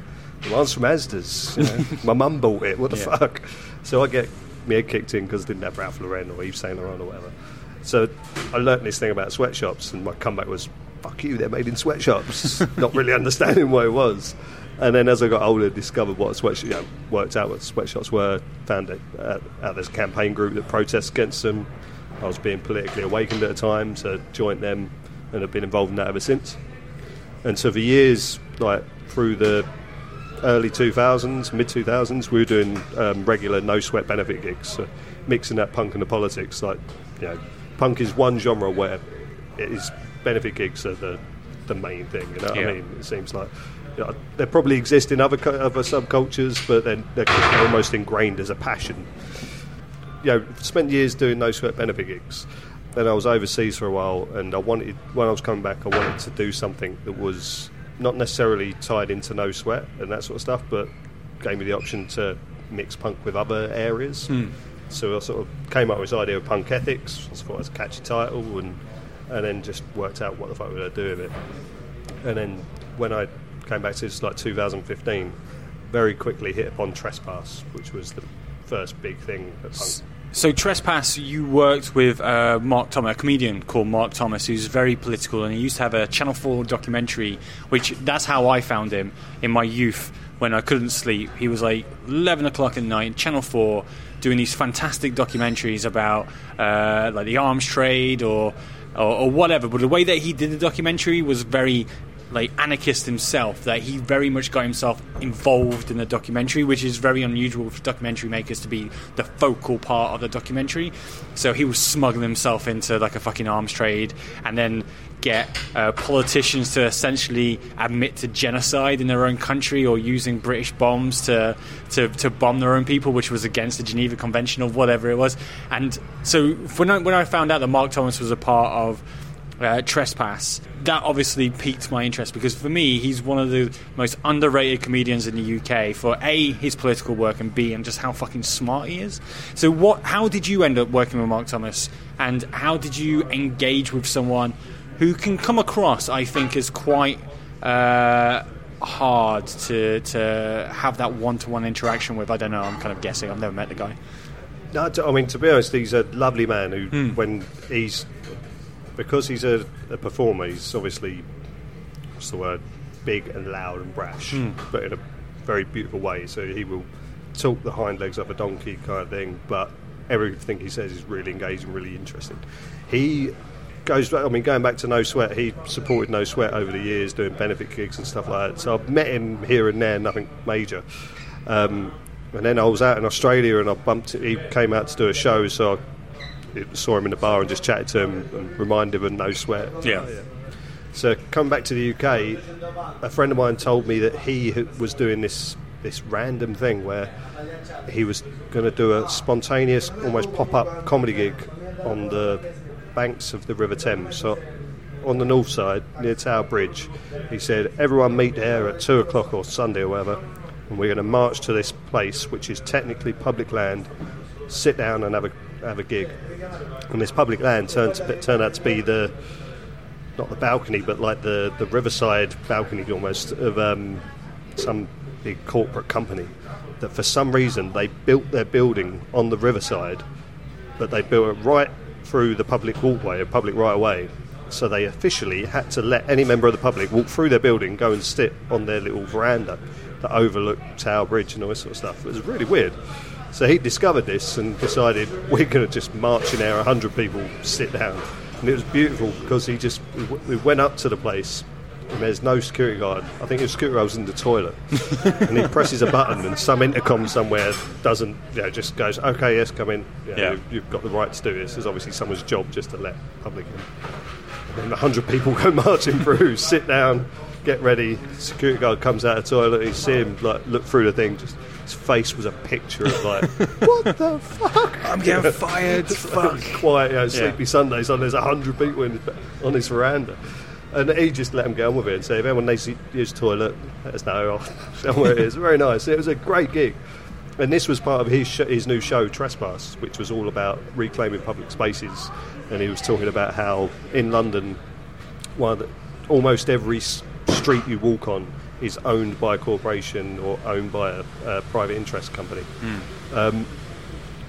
D: Mine's from Asda's. You know? My mum bought it. What the
E: Yeah.
D: fuck? So I get my head kicked in because I didn't have Ralph Lauren or Yves Saint Laurent or whatever. So I learnt this thing about sweatshops, and my comeback was, "Fuck you! They're made in sweatshops." Not really understanding what it was. And then as I got older, discovered what a you know, worked out what sweatshops were. Found it uh, out there's a campaign group that protests against them. I was being politically awakened at the time, so joined them and have been involved in that ever since. And so for years, like through the early 2000s, mid 2000s, we were doing um, regular no sweat benefit gigs, so mixing that punk and the politics. Like, you know, punk is one genre where it is benefit gigs are the the main thing. You know what
E: Yeah.
D: I mean? It seems like Uh, they probably exist in other other subcultures, but then they're, they're almost ingrained as a passion. You know, spent years doing no sweat benefit gigs. Then I was overseas for a while, and I wanted when I was coming back, I wanted to do something that was not necessarily tied into no sweat and that sort of stuff, but gave me the option to mix punk with other areas. Hmm. So I sort of came up with this idea of punk ethics. I thought it was a catchy title, and and then just worked out what the fuck would I do with it. And then when I came back to this, like 2015, very quickly hit upon Trespass, which was the first big thing at punk.
E: So Trespass, you worked with uh, Mark Thomas, a comedian called Mark Thomas, who's very political, and he used to have a Channel Four documentary, which that's how I found him in my youth when I couldn't sleep. He was like eleven o'clock at night, Channel Four, doing these fantastic documentaries about uh, like the arms trade or, or or whatever. But the way that he did the documentary was very like anarchist himself that he very much got himself involved in the documentary which is very unusual for documentary makers to be the focal part of the documentary so he was smuggling himself into like a fucking arms trade and then get uh, politicians to essentially admit to genocide in their own country or using British bombs to, to, to bomb their own people, which was against the Geneva Convention or whatever it was. And so when I, when I found out that Mark Thomas was a part of uh, Trespass, that obviously piqued my interest because for me, he's one of the most underrated comedians in the UK for A, his political work, and B, and just how fucking smart he is. So, what? how did you end up working with Mark Thomas, and how did you engage with someone who can come across, I think, as quite. Uh, hard to to have that one to one interaction with. I don't know. I'm kind of guessing. I've never met the guy.
D: No, I mean, to be honest, he's a lovely man who, when he's, because he's a, a performer, he's obviously, what's the word, big and loud and brash, but in a very beautiful way. So he will talk the hind legs up a donkey kind of thing, but everything he says is really engaging, really interesting. He goes, I mean, going back to No Sweat, he supported No Sweat over the years, doing benefit gigs and stuff like that. So I've met him here and there, nothing major. Um, and then I was out in Australia and I bumped. He came out to do a show, so I saw him in the bar and just chatted to him and reminded him of No Sweat.
E: Yeah.
D: So coming back to the UK, a friend of mine told me that he was doing this this random thing where he was going to do a spontaneous, almost pop up comedy gig on the banks of the River Thames. So on the north side near Tower Bridge, he said everyone meet there at two o'clock or Sunday or whatever, and we're going to march to this place which is technically public land. Sit down and have a have a gig. And this public land turned to, turned out to be the not the balcony, but like the, the riverside balcony almost of um, some big corporate company. That for some reason they built their building on the riverside, but they built it right through the public walkway, a public right of way. So they officially had to let any member of the public walk through their building, go and sit on their little veranda that overlooked Tower Bridge and all this sort of stuff. It was really weird. So he discovered this and decided we're going to just march in there, 100 people sit down. And it was beautiful because he just, we went up to the place and there's no security guard. I think the security guard was in the toilet. and he presses a button and some intercom somewhere doesn't, you know, just goes, okay, yes, come in. You know,
E: Yeah.
D: you've- You've got the right to do this. It's obviously someone's job just to let public in. And 100 people go marching through, sit down, get ready. Security guard comes out of the toilet. You see him like look through the thing. Just his face was a picture of like, what the fuck?
E: I'm getting fired. Fuck.
D: Quiet, you know, sleepy
E: Yeah.
D: Sundays on. There's 100 people in, on this veranda. And he just let him get on with it and say, if anyone needs to use the toilet, let us know. I'll show 'em where it is. Very nice. It was a great gig. And this was part of his, sh- his new show, Trespass, which was all about reclaiming public spaces. And he was talking about how in London, one of the, almost every street you walk on is owned by a corporation or owned by a, a private interest company. Um,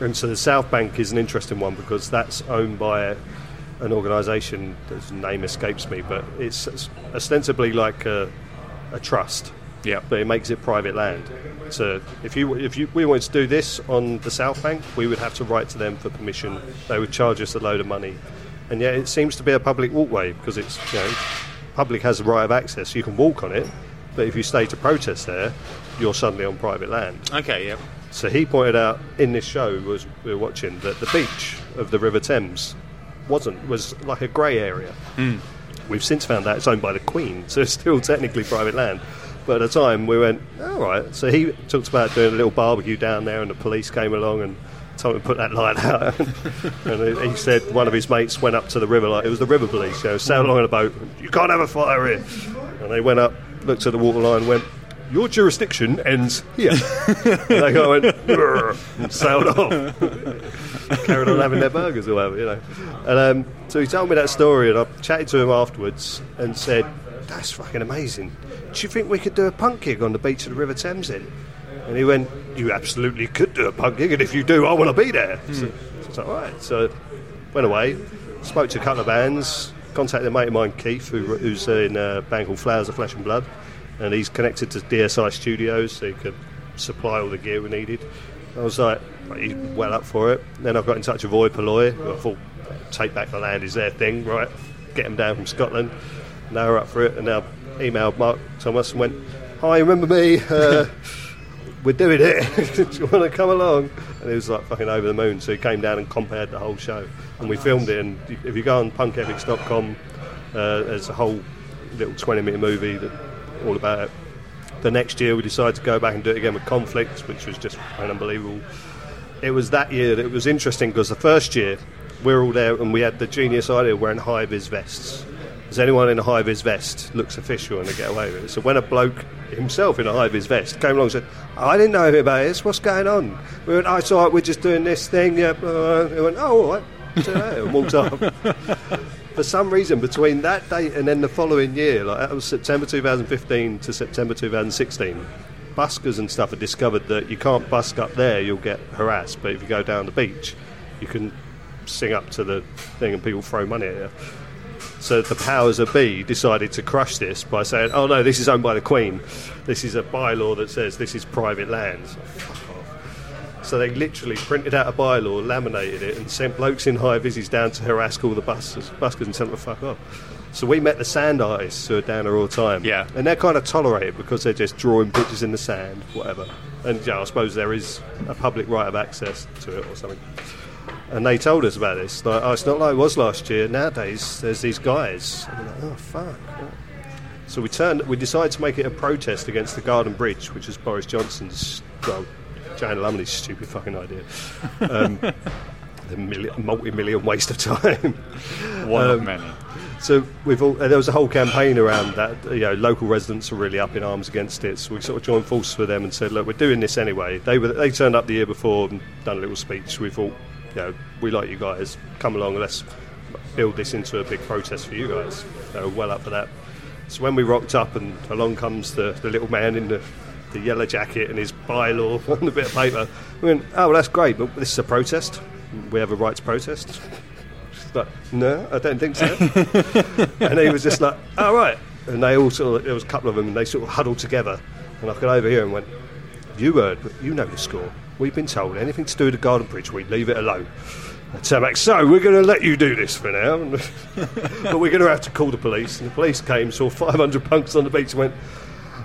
D: and so the South Bank is an interesting one because that's owned by a, an organisation, whose name escapes me, but it's ostensibly like a, a trust.
E: Yeah.
D: But it makes it private land. So if you if you we wanted to do this on the South Bank, we would have to write to them for permission. They would charge us a load of money, and yet it seems to be a public walkway because it's you know public has the right of access. You can walk on it, but if you stay to protest there, you're suddenly on private land.
E: Okay, yeah.
D: So he pointed out in this show was we were watching that the beach of the River Thames wasn't was like a grey area. Hmm. We've since found out it's owned by the Queen, so it's still technically private land. But at the time we went, all right. So he talked about doing a little barbecue down there, and the police came along and told him to put that light out. and he- said one of his mates went up to the river, like it was the river police, you know, sailed along in a boat. You can't have a fire here. And they went up, looked at the water line, went. Your jurisdiction ends here. and they go and went, and sailed off carried on having their burgers or whatever, you know. And um, so he told me that story, and I chatted to him afterwards and said, "That's fucking amazing. Do you think we could do a punk gig on the beach of the River Thames then?" And he went, "You absolutely could do a punk gig, and if you do, I want to be there." So, so I was like, all right. So went away, spoke to a couple of bands, contacted a mate of mine, Keith, who, who's in a band called Flowers of Flesh and Blood, and he's connected to DSI Studios, so he could supply all the gear we needed. I was like, he's well up for it. Then I got in touch with Oi who I thought, take back the land is their thing, right? Get them down from Scotland. Now we're up for it, and now emailed Mark Thomas and went, hi, remember me? Uh, we're doing it. Do you want to come along? And he was like fucking over the moon. So he came down and compared the whole show, and we filmed it. And if you go on punkethics.com, uh, there's a whole little 20 minute movie that all about it. The next year we decided to go back and do it again with Conflict, which was just unbelievable. It was that year that it was interesting because the first year we were all there and we had the genius idea of wearing high vis vests. Does anyone in a high vis vest looks official and they get away with it? So when a bloke himself in a high vis vest came along and said, I didn't know about this, what's going on? We went, oh, it's all right, we're just doing this thing. Yeah. Uh, he went, oh, all right. And walked off. For some reason, between that date and then the following year, like that was September 2015 to September 2016, buskers and stuff had discovered that you can't busk up there, you'll get harassed. But if you go down the beach, you can sing up to the thing and people throw money at you. So the powers of be decided to crush this by saying, "Oh no, this is owned by the Queen. This is a bylaw that says this is private land." So, fuck off. So they literally printed out a bylaw, laminated it, and sent blokes in high vises down to harass all the buskers, buskers and tell them to fuck off. So we met the sand artists who are down there all the time.
E: Yeah.
D: And they're kind of tolerated because they're just drawing pictures in the sand, whatever. And yeah, I suppose there is a public right of access to it or something and they told us about this. Like, oh, it's not like it was last year. Nowadays, there's these guys. And we're like, oh fuck. So we turned. We decided to make it a protest against the Garden Bridge, which is Boris Johnson's, well, Joanna Lumley's stupid fucking idea. Um, the million, multi-million waste of time.
E: One of
D: Um,
E: many.
D: So we've all, there was a whole campaign around that. You know, local residents are really up in arms against it. So we sort of joined forces with them and said, "Look, we're doing this anyway." They were they turned up the year before and done a little speech. We thought, you know, we like you guys. Come along, and let's build this into a big protest for you guys. They were well up for that. So when we rocked up, and along comes the, the little man in the, the yellow jacket and his bylaw on the bit of paper, we went, "Oh, well, that's great, but this is a protest. We have a right to protest." Like, no, I don't think so. and he was just like, "All right." And they all sort of, there was a couple of them, and they sort of huddled together. And I got over here and went, "You heard, you know the score. We've been told anything to do with the Garden Bridge, we leave it alone." And so, we're going to let you do this for now, but we're going to have to call the police. And the police came, saw 500 punks on the beach, and went.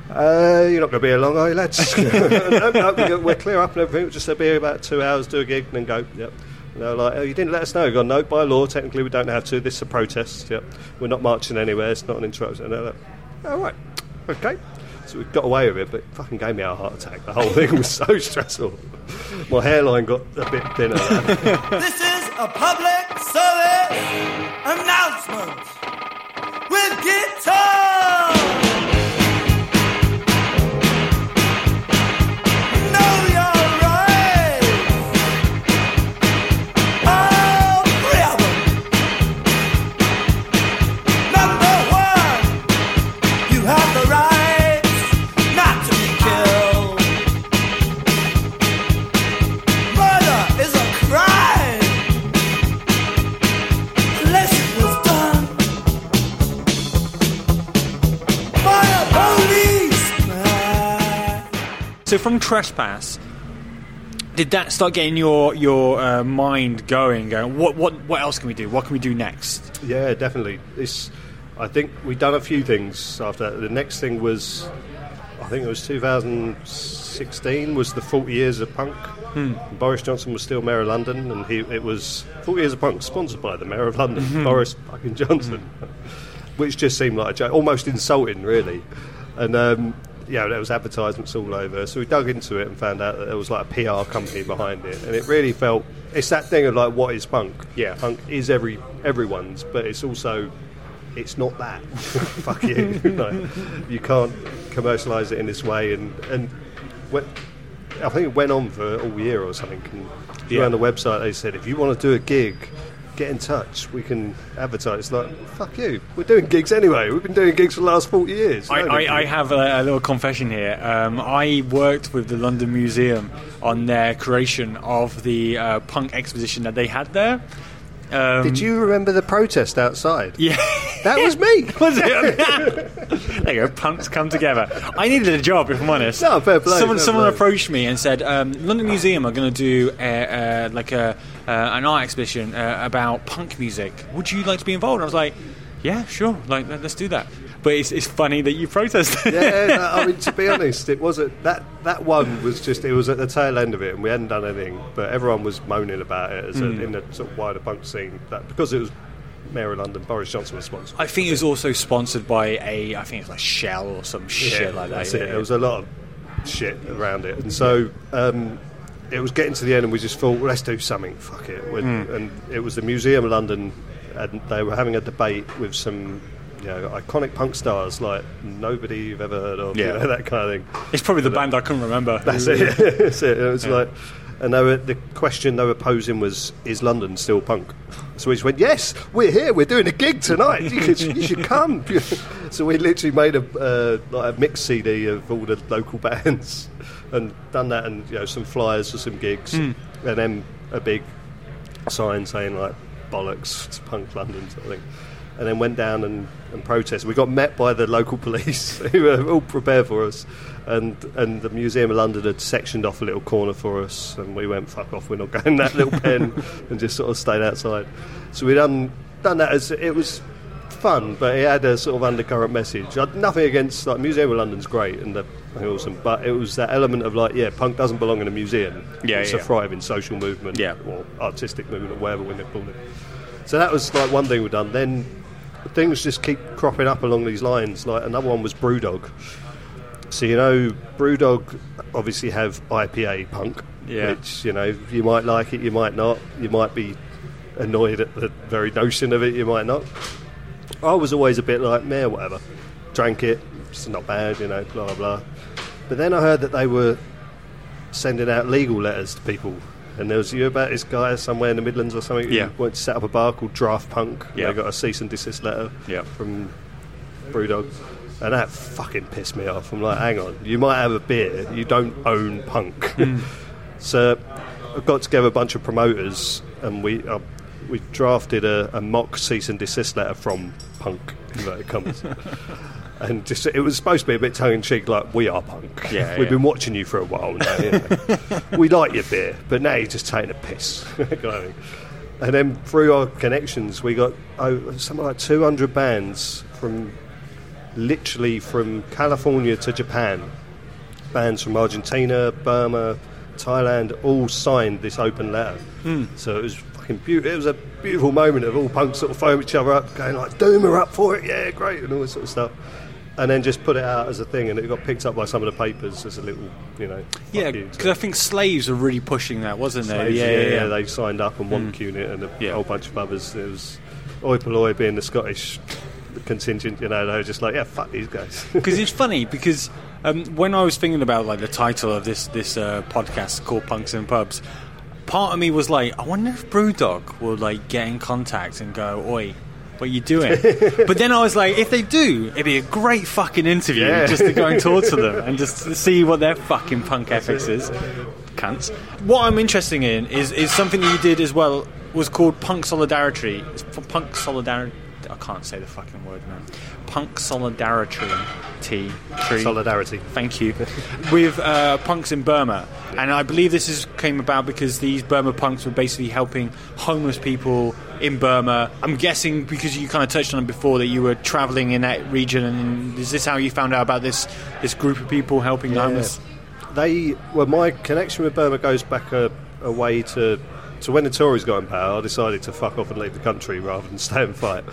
D: Uh, you're not going to be here long, are you, lads? no, no, we're clear up and everything. We'll just be here about two hours, do a gig, and then go. Yep. And they're like, oh, you didn't let us know. We've gone, no, by law, technically we don't have to. This is a protest. Yep. We're not marching anywhere. It's not an interruption. And they're like, all right, okay. So we got away with it, but it fucking gave me a heart attack. The whole thing was so stressful. My hairline got a bit thinner.
B: This is a public service announcement with guitar.
E: From Trespass, did that start getting your your uh, mind going? Going, what what what else can we do? What can we do next?
D: Yeah, definitely. It's. I think we've done a few things after that. The next thing was, I think it was 2016 was the 40 years of punk. Boris Johnson was still mayor of London, and he it was 40 years of punk sponsored by the mayor of London, Boris fucking Johnson, which just seemed like a joke, almost insulting, really. And um, yeah, there was advertisements all over. So we dug into it and found out that there was like a PR company behind it, and it really felt it's that thing of like, what is punk? Yeah, punk is every everyone's, but it's also it's not that. Fuck you. like, you can't commercialise it in this way. And and when, I think it went on for all year or something. And
E: Yeah.
D: on the website, they said if you want to do a gig. Get in touch. We can advertise. It's like fuck you. We're doing gigs anyway. We've been doing gigs for the last forty years.
E: I,
D: No
E: I, I have a, a little confession here. Um, I worked with the London Museum on their creation of the uh, punk exposition that they had there. Um,
D: Did you remember the protest outside?
E: Yeah.
D: That was me.
E: Was it? there you go, punks come together. I needed a job, if I'm honest.
D: No, fair play,
E: Someone,
D: fair
E: someone
D: play.
E: approached me and said, um, "London Museum are going to do a, uh, like a an art exhibition uh, about punk music. Would you like to be involved?" And I was like, "Yeah, sure. Like, let- let's do that." But it's, it's funny that you protested.
D: yeah, no, I mean to be honest, it wasn't that that one was just it was at the tail end of it, and we hadn't done anything, but everyone was moaning about it as a, in the sort of wider punk scene that because it was Mayor of London, Boris Johnson was sponsored.
E: I think it was also sponsored by a, I think it was like Shell or some shit like that.
D: That's
E: yeah,
D: it. There was a lot of shit around it, and so um, it was getting to the end, and we just thought, well, let's do something. Fuck it.
E: Hmm.
D: And it was the Museum of London, and they were having a debate with some. You know, iconic punk stars like nobody you've ever heard of,
E: Yeah.
D: you know, that kind of thing.
E: It's probably the band I couldn't remember.
D: That's it. That's it. It was like, and they were, the question they were posing was, "Is London still punk?" So we just went, "Yes, we're here. We're doing a gig tonight. You, could, you should come." so we literally made a uh, like a mix CD of all the local bands, and done that, and you know some flyers for some gigs, hmm. and then a big sign saying like "bollocks to punk London" sort of thing. And then went down and, and protested. We got met by the local police, who were all prepared for us, and and the Museum of London had sectioned off a little corner for us, and we went fuck off. We're not going that little pen, and just sort of stayed outside. So we done done that as it was fun, but it had a sort of undercurrent message. I'd nothing against like Museum of London's great and they're awesome, but it was that element of like, yeah, punk doesn't belong in a museum.
E: Yeah,
D: it's
E: yeah.
D: a thriving social movement,
E: Yeah.
D: or artistic movement, or whatever when they call it. So that was like one thing we've done. Then things just keep cropping up along these lines. Like another one was Brewdog. So you know, Brewdog obviously have IPA punk,
E: Yeah.
D: which you know you might like it, you might not. You might be annoyed at the very notion of it, you might not. I was always a bit like, meh, whatever. Drank it, it's not bad, you know, blah blah. But then I heard that they were sending out legal letters to people. And there was you about this guy somewhere in the Midlands or something
E: Yeah.
D: who wanted to set up a bar called Draft Punk.
E: Yeah.
D: They got a cease and desist letter
E: Yeah.
D: from Brewdog. And that fucking pissed me off. I'm like, hang on, you might have a beer, you don't own punk.
E: Hmm.
D: so I got together a bunch of promoters and we uh, we drafted a, a mock cease and desist letter from punk, inverted commas. And just, it was supposed to be a bit tongue in cheek, like we are punk.
E: Yeah,
D: We've
E: yeah.
D: been watching you for a while now. You know. we like your beer, but now you're just taking a piss. kind of thing. and then through our connections, we got oh, something like 200 bands from literally from California to Japan. Bands from Argentina, Burma, Thailand all signed this open letter. Hmm. So it was fucking beautiful. It was a beautiful moment of all punks sort of throwing each other up, going like, "Doom are up for it, yeah, great," and all this sort of stuff. And then just put it out as a thing, and it got picked up by some of the papers as a little, you know.
E: Yeah, because I think Slaves were really pushing that, wasn't they?
D: Slaves,
E: yeah, yeah, yeah.
D: They signed up and one unit and a
E: Yeah.
D: whole bunch of others. It was Oi Polloi being the Scottish contingent. You know, they were just like, yeah, fuck these guys.
E: because it's funny because um, when I was thinking about like the title of this this uh, podcast called Punks and Pubs, part of me was like, I wonder if Brewdog will like get in contact and go, "Oi, what you doing?" but then I was like, if they do, it'd be a great fucking interview
D: Yeah.
E: just to go and talk to them and just see what their fucking punk ethics is. Cunts. What I'm interested in is is something that you did as well was called Punk Solidarity. It's Punk Solidarity. I can't say the fucking word, man. Punk solidarity, T, tree.
D: Solidarity.
E: Thank you. With uh, punks in Burma, and I believe this is came about because these Burma punks were basically helping homeless people in Burma. I'm guessing because you kind of touched on it before that you were traveling in that region, and is this how you found out about this this group of people helping the homeless?
D: They well, my connection with Burma goes back a, a way to to when the Tories got in power. I decided to fuck off and leave the country rather than stay and fight.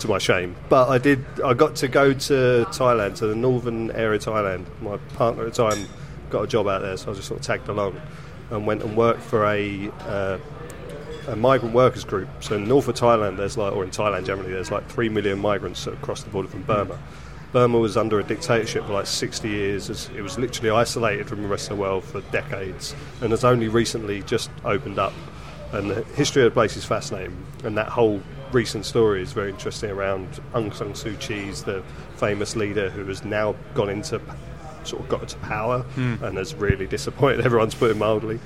D: To my shame, but I did. I got to go to Thailand, to the northern area of Thailand. My partner at the time got a job out there, so I just sort of tagged along and went and worked for a. Uh, a migrant workers group. So in north of Thailand, there's like, or in Thailand generally, there's like three million migrants that cross the border from Burma. Burma was under a dictatorship for like 60 years. It was literally isolated from the rest of the world for decades, and has only recently just opened up. And the history of the place is fascinating, and that whole recent story is very interesting around Aung San Suu Kyi's the famous leader who has now gone into sort of got to power hmm. and has really disappointed everyone, to put it mildly.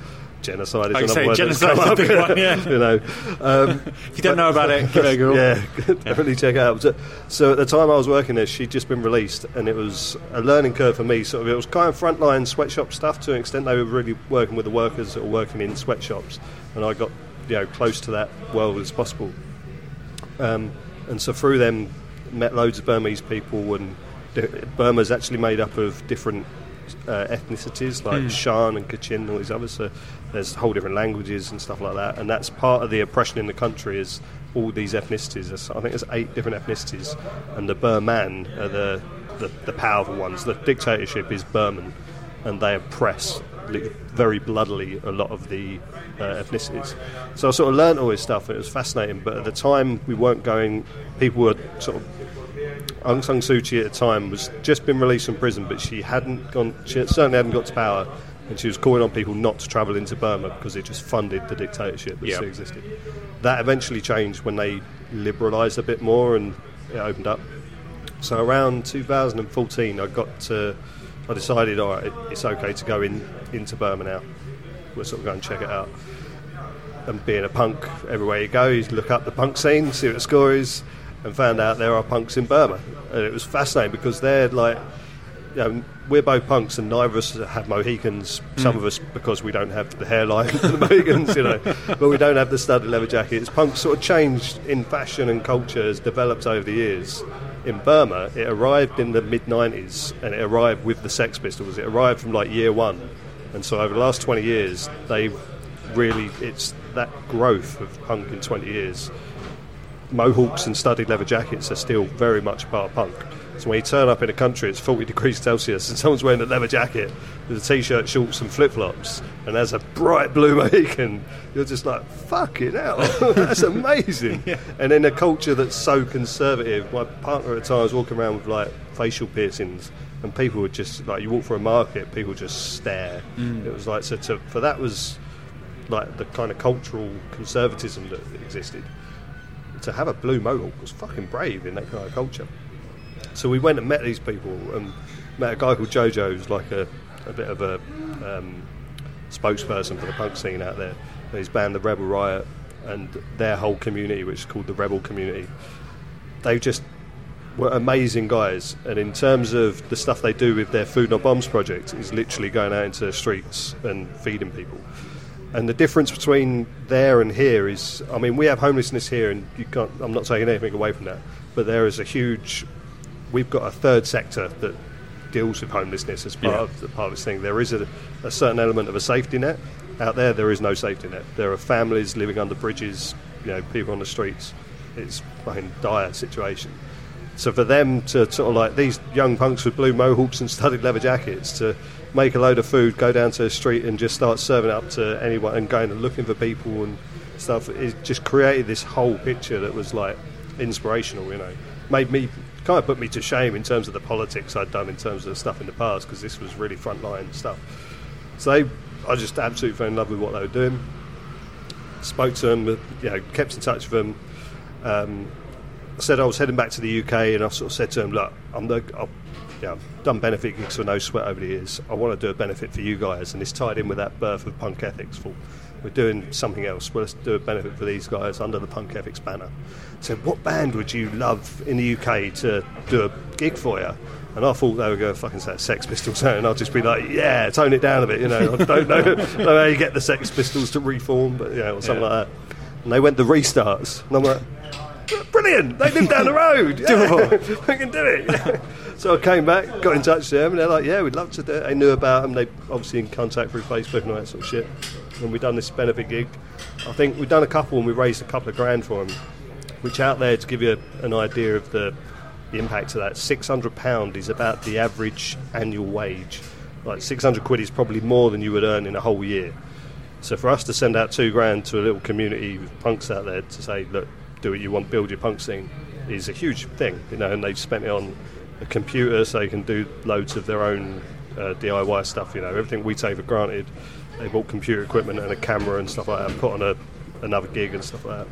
D: Genocide is
E: Like
D: another
E: say,
D: word that's
E: genocide's
D: come
E: a
D: up,
E: big one, yeah.
D: you know. Um,
E: If you don't know about it, give it a Google.
D: yeah, definitely check it out. So, so at the time I was working there, she'd just been released, and it was a learning curve for me. Sort of, it was kind of frontline sweatshop stuff to an extent. They were really working with the workers that were working in sweatshops, and I got you know close to that world as possible. Um, and so through them, met loads of Burmese people, and Burma's actually made up of different uh, ethnicities like Shan and Kachin and all these others. So there's whole different languages and stuff like that, and that's part of the oppression in the country is all these ethnicities. I think there's eight different ethnicities, and the Burman are the, the the powerful ones. The dictatorship is Burman, and they oppress very bloodily a lot of the uh, ethnicities. So I sort of learnt all this stuff, and it was fascinating. But at the time, we weren't going. People were sort of Aung San Suu Kyi at the time was just been released from prison, but she hadn't gone. She certainly hadn't got to power, and she was calling on people not to travel into Burma because it just funded the dictatorship that
E: Yeah.
D: still existed. That eventually changed when they liberalised a bit more and it opened up. So around 2014, I got to. I decided, all right, it's okay to go in into Burma now. We'll sort of go and check it out and being a punk, everywhere you go, you look up the punk scene, see what the score is, and found out there are punks in Burma. And it was fascinating because they're like, you know, we're both punks and neither of us have Mohicans. Some hmm. of us because we don't have the hairline of the Mohicans, you know, but we don't have the studded leather jackets. Punk sort of changed in fashion and culture has developed over the years. In Burma, it arrived in the mid 90s and it arrived with the Sex Pistols. It arrived from like year one. And so over the last 20 years, they've really, it's that growth of punk in 20 years mohawks and studded leather jackets are still very much part of punk. So when you turn up in a country, it's 40 degrees Celsius, and someone's wearing a leather jacket with a t-shirt, shorts, and flip-flops, and has a bright blue Mohican, you're just like, fucking hell, that's amazing. And in a culture that's so conservative, my partner at the time was walking around with like facial piercings, and people would just like, you walk through a market, people just stare. Mm. It was like so. To, for that was like the kind of cultural conservatism that existed to have a blue mohawk was fucking brave in that kind of culture. So we went and met these people and met a guy called Jojo, who's like a, a bit of a um, spokesperson for the punk scene out there. And his band, the Rebel Riot, and their whole community, which is called the Rebel Community. They just were amazing guys. And in terms of the stuff they do with their Food Not Bombs project, is literally going out into the streets and feeding people. And the difference between there and here is, I mean, we have homelessness here, and you can't. I'm not taking anything away from that, but there is a huge. We've got a third sector that deals with homelessness as part
E: Yeah.
D: of the part of this thing. There is a, a certain element of a safety net. Out there, there is no safety net. There are families living under bridges, you know, people on the streets. It's a fucking dire situation. So for them to sort of like these young punks with blue mohawks and studded leather jackets to make a load of food, go down to the street and just start serving it up to anyone and going and looking for people and stuff, it just created this whole picture that was like inspirational. You know, made me kind of put me to shame in terms of the politics I'd done in terms of the stuff in the past because this was really frontline stuff. So they, I just absolutely fell in love with what they were doing. Spoke to them, you know, kept in touch with them. Um, I said I was heading back to the UK, and I sort of said to them, "Look, I'm the, I've, done benefit gigs for no sweat over the years. I want to do a benefit for you guys." And this tied in with that birth of punk ethics. Thought we're doing something else. Well, let's do a benefit for these guys under the Punk Ethics banner. So, what band would you love in the UK to do a gig for you? And I thought they were going to fucking say Sex Pistols, and I'd just be like, yeah, tone it down a bit, you know. I don't know, don't know how you get the Sex Pistols to reform, but you know, or something like that. And they went the restarts, and I'm like, brilliant, they live down the road, yeah, we can do it. so I came back, got in touch with them, and they're like, yeah, we'd love to do it. They knew about them, they obviously in contact through Facebook and all that sort of shit. And we've done this benefit gig. I think we've done a couple, and we raised a couple of grand for them which out there to give you an idea of the, the impact of that. Six hundred pound is about the average annual wage. Like six hundred quid is probably more than you would earn in a whole year. So for us to send out two grand to a little community of punks out there to say, look, do what you want, build your punk scene, is a huge thing, you know. And they've spent it on a computer so they can do loads of their own uh, DIY stuff. You know, everything we take for granted. They bought computer equipment and a camera and stuff like that, and put on a, another gig and stuff like that.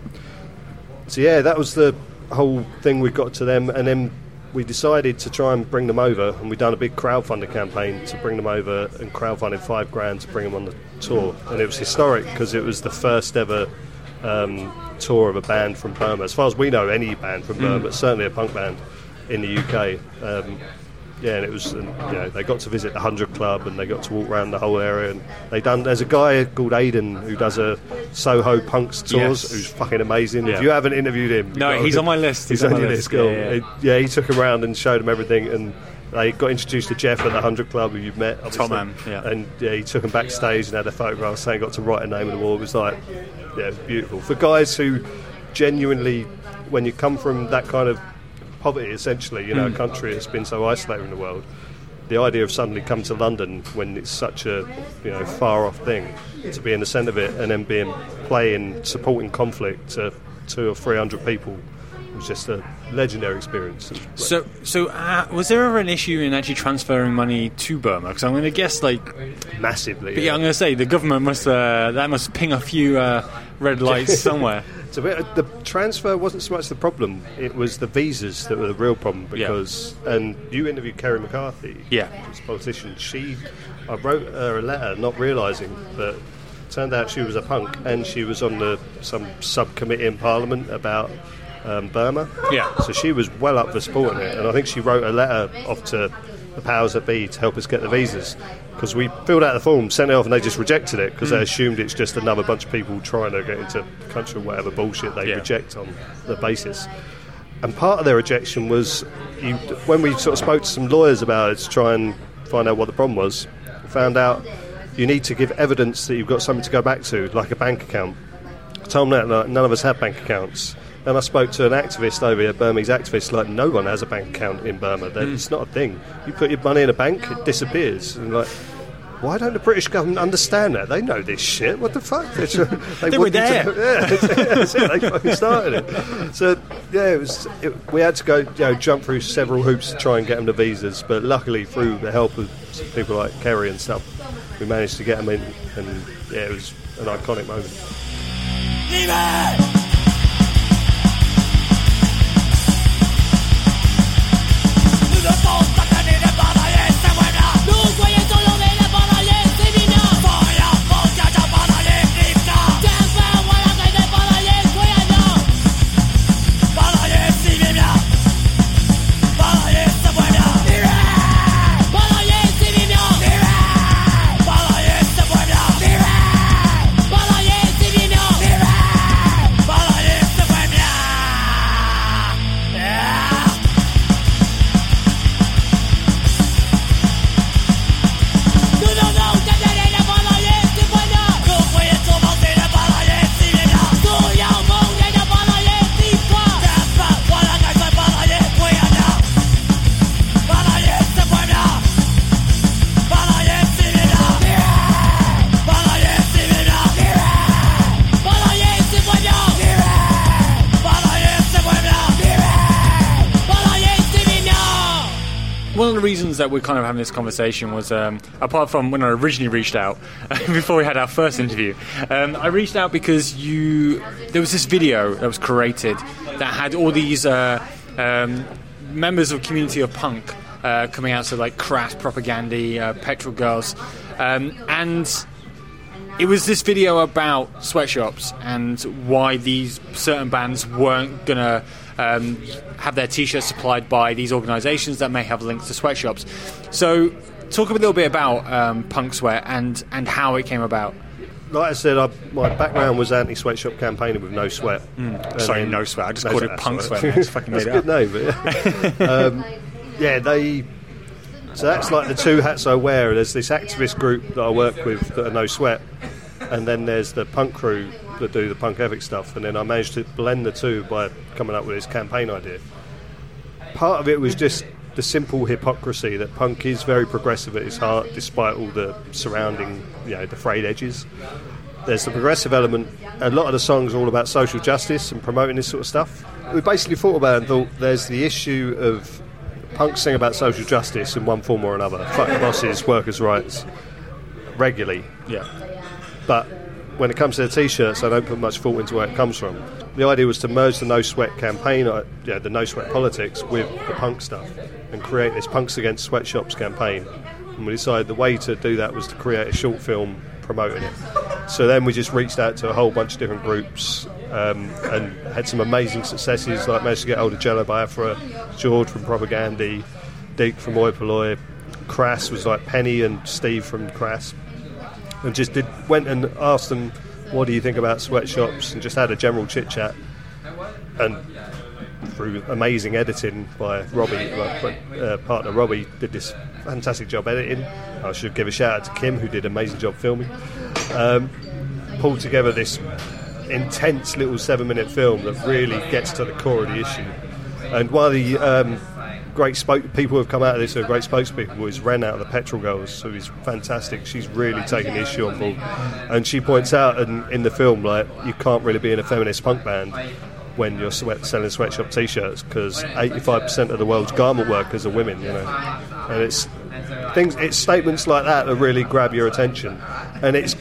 D: So yeah, that was the whole thing we got to them, and then we decided to try and bring them over, and we done a big crowdfunding campaign to bring them over, and crowdfunded five grand to bring them on the tour, and it was historic because it was the first ever um, tour of a band from Burma, as far as we know, any band from Burma, but certainly a punk band in the UK. Um, yeah, and it was, and, you know, they got to visit the Hundred Club and they got to walk around the whole area. And they done. There's a guy called Aidan who does a Soho Punks tours,
E: Yes.
D: who's fucking amazing.
E: Yeah.
D: If you haven't interviewed him,
E: No, he's on my list.
D: He's,
E: He's on
D: your
E: list.
D: list.
E: Yeah, yeah.
D: It- yeah, he took him around and showed him everything and. They got introduced to Jeff at the Hundred Club, who you've met. Obviously.
E: Top man, yeah.
D: And yeah, he took him backstage and had a photograph saying got to write a name on the wall. It was like, yeah, beautiful. For guys who genuinely, when you come from that kind of poverty, essentially, you know, a country that's been so isolated in the world, the idea of suddenly coming to London when it's such a you know far off thing to be in the centre of it and then being playing supporting conflict to two or three hundred people was just a legendary experience.
E: So, so uh, was there ever an issue in actually transferring money to Burma? Because I'm going to guess, like,
D: massively.
E: but yeah, I'm going to say the government must uh, that must ping a few uh, red lights somewhere.
D: So the transfer wasn't so much the problem; it was the visas that were the real problem.
E: Yeah.
D: Because and you interviewed Kerry McCarthy,
E: Yeah.
D: who's a politician. She, I wrote her a letter, not realising that turned out she was a punk, and she was on the some subcommittee in Parliament about um, Burma.
E: Yeah.
D: So she was well up for supporting it, and I think she wrote a letter off to the powers that be to help us get the visas. Because we filled out the form, sent it off, and they just rejected it because they mm. assumed it's just another bunch of people trying to get into the country or whatever bullshit they
E: Yeah.
D: reject on the basis. And part of their rejection was you, when we sort of spoke to some lawyers about it to try and find out what the problem was, we found out you need to give evidence that you've got something to go back to, like a bank account. I told them that none of us have bank accounts. And I spoke to an activist over here, Burmese activist, like no one has a bank account in Burma. That hmm. It's not a thing. You put your money in a bank, it disappears. And like, why don't the British government understand that? They know this shit. What the fuck? They,
E: They were
D: want you to-
E: there.
D: yeah, that's it. They fucking started it. So yeah, it was. It, we had to go, you know, jump through several hoops to try and get them the visas. But luckily, through the help of people like Kerry and stuff, we managed to get them in. And yeah, it was an iconic moment.
F: Nous
E: reasons that we're kind of having this conversation was, um, apart from when I originally reached out, before we had our first interview, um, I reached out because you there was this video that was created that had all these uh, um, members of community of punk uh, coming out, so like crass propaganda, uh, petrol girls, um, and it was this video about sweatshops and why these certain bands weren't gonna um, have their t-shirts supplied by these organisations that may have links to sweatshops. So, talk a little bit about um, Punk Sweat and and how it came about.
D: Like I said, I, my background was anti-sweatshop campaigning with No Sweat. And
E: Hmm. Sorry,
D: then-
E: no sweat. I just
D: No
E: called it Punk
D: that's
E: Sweat.
D: all
E: I
D: right.
E: just fucking
D: That's
E: made
D: a good
E: up.
D: name, but yeah. um, yeah, they. So that's like the two hats I wear. There's this activist group that I work with that are No Sweat, and then there's the punk crew that do the punk ethic stuff. And then I managed to blend the two by coming up with this campaign idea. Part of it was just the simple hypocrisy that punk is very progressive at its heart, despite all the surrounding, you know, the frayed edges there's the progressive element. A lot of the songs are all about social justice and promoting this sort of stuff. We basically thought about it and thought there's the issue of punk sing about social justice in one form or another. Fuck bosses, workers' rights, regularly.
E: Yeah.
D: But when it comes to the t-shirts, I don't put much thought into where it comes from. The idea was to merge the No Sweat campaign, uh, yeah, the No Sweat politics, with the punk stuff, and create this Punks Against Sweatshops campaign. And we decided the way to do that was to create a short film promoting it. So then we just reached out to a whole bunch of different groups um, and had some amazing successes. Like managed to get hold of Jello Biafra, George from Propagandhi, Deek from Oi Polloi, Crass was like Penny and Steve from Crass and just did went and asked them, "What do you think about sweatshops?" and just had a general chit chat. And through amazing editing by Robbie, my uh, partner Robbie, did this fantastic job editing. I should give a shout out to Kim, who did an amazing job filming. Um, pulled together this intense little seven-minute film that really gets to the core of the issue. And of the um, great spoke people have come out of this, who are great spokespeople, is Ren out of the Petrol Girls, who is fantastic. She's really taken the issue on board, and she points out in, in the film like you can't really be in a feminist punk band when you're sweat, selling sweatshop t-shirts because 85% of the world's garment workers are women, you know, and it's things, it's statements like that that really grab your attention, and it's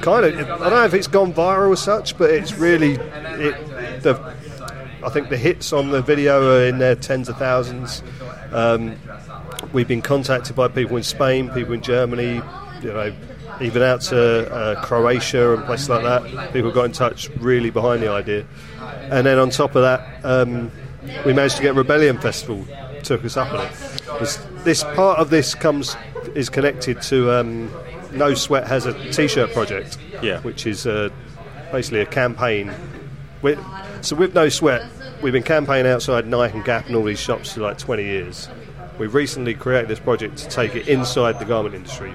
D: kind of I don't know if it's gone viral as such, but it's really it the I think the hits on the video are in their tens of thousands. Um, we've been contacted by people in Spain, people in Germany, you know, even out to uh, Croatia and places like that. People got in touch really behind the idea. And then on top of that, um, we managed to get Rebellion Festival took us up on it. This, this part of this comes is connected to um, No Sweat has a T-shirt project,
E: Yeah.
D: which is uh, basically a campaign with, so with No Sweat, we've been campaigning outside Nike and Gap and all these shops for like 20 years. We recently created this project to take it inside the garment industry.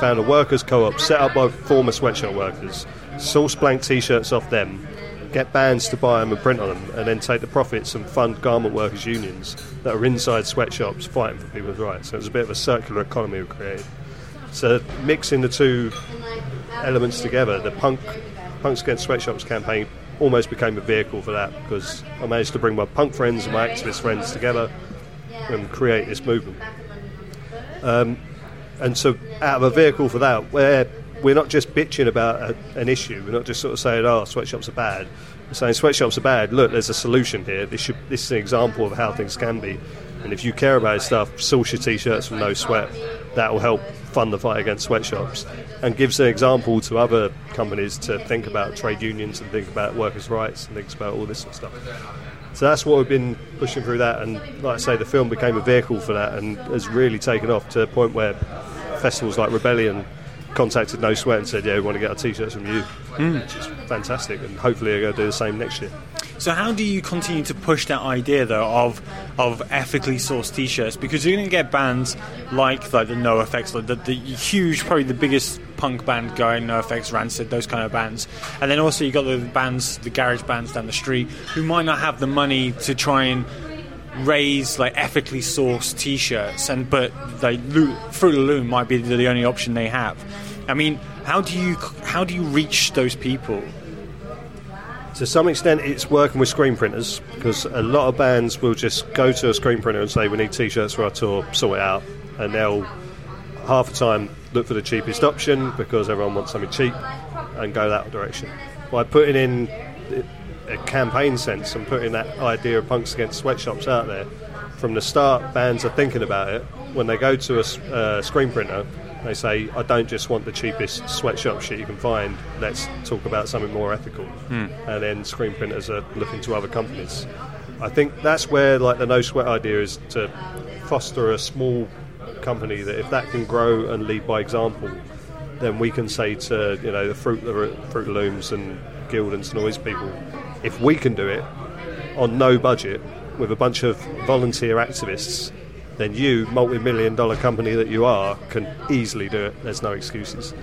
D: Found a workers' co-op set up by former sweatshop workers, source blank T-shirts off them, get bands to buy them and print on them, and then take the profits and fund garment workers' unions that are inside sweatshops fighting for people's rights. So it's a bit of a circular economy we've created. So mixing the two elements together, the punk Punks Against Sweatshops campaign almost became a vehicle for that because I managed to bring my punk friends and my activist friends together and create this movement. Um, and so, out of a vehicle for that, where we're not just bitching about a, an issue, we're not just sort of saying, "Oh, sweatshops are bad." We're saying sweatshops are bad. Look, there's a solution here. This should this is an example of how things can be. And if you care about stuff, source your t-shirts from No Sweat. That will help fund the fight against sweatshops, and gives an example to other companies to think about trade unions and think about workers' rights and think about all this sort of stuff. So that's what we've been pushing through that, and like I say, the film became a vehicle for that, and has really taken off to a point where festivals like Rebellion contacted No Sweat and said, "Yeah, we want to get our t-shirts from you," hmm. which is fantastic, and hopefully they're going to do the same next year.
E: So how do you continue to push that idea though of of ethically sourced T-shirts? Because you're going to get bands like like the NOFX, like the, the huge, probably the biggest punk band going, NOFX, Rancid, those kind of bands, and then also you got the bands, the garage bands down the street who might not have the money to try and raise like ethically sourced T-shirts, and but Fruit of the Loom might be the only option they have. I mean, how do you how do you reach those people?
D: To some extent, it's working with screen printers because a lot of bands will just go to a screen printer and say, "We need t-shirts for our tour, sort it out," and they'll half the time look for the cheapest option because everyone wants something cheap and go that direction. By putting in a campaign sense and putting that idea of punks against sweatshops out there from the start, bands are thinking about it. When they go to a uh, screen printer, They say, I don't just want the cheapest sweatshop shit you can find. Let's talk about something more ethical. Hmm. And then screen printers are looking to other companies. I think that's where like the no sweat idea is to foster a small company that if that can grow and lead by example, then we can say to you know the fruit the fruit looms and Gildans and all these people, if we can do it on no budget with a bunch of volunteer activists, then you, multi-million dollar company that you are, can easily do it. There's no excuses.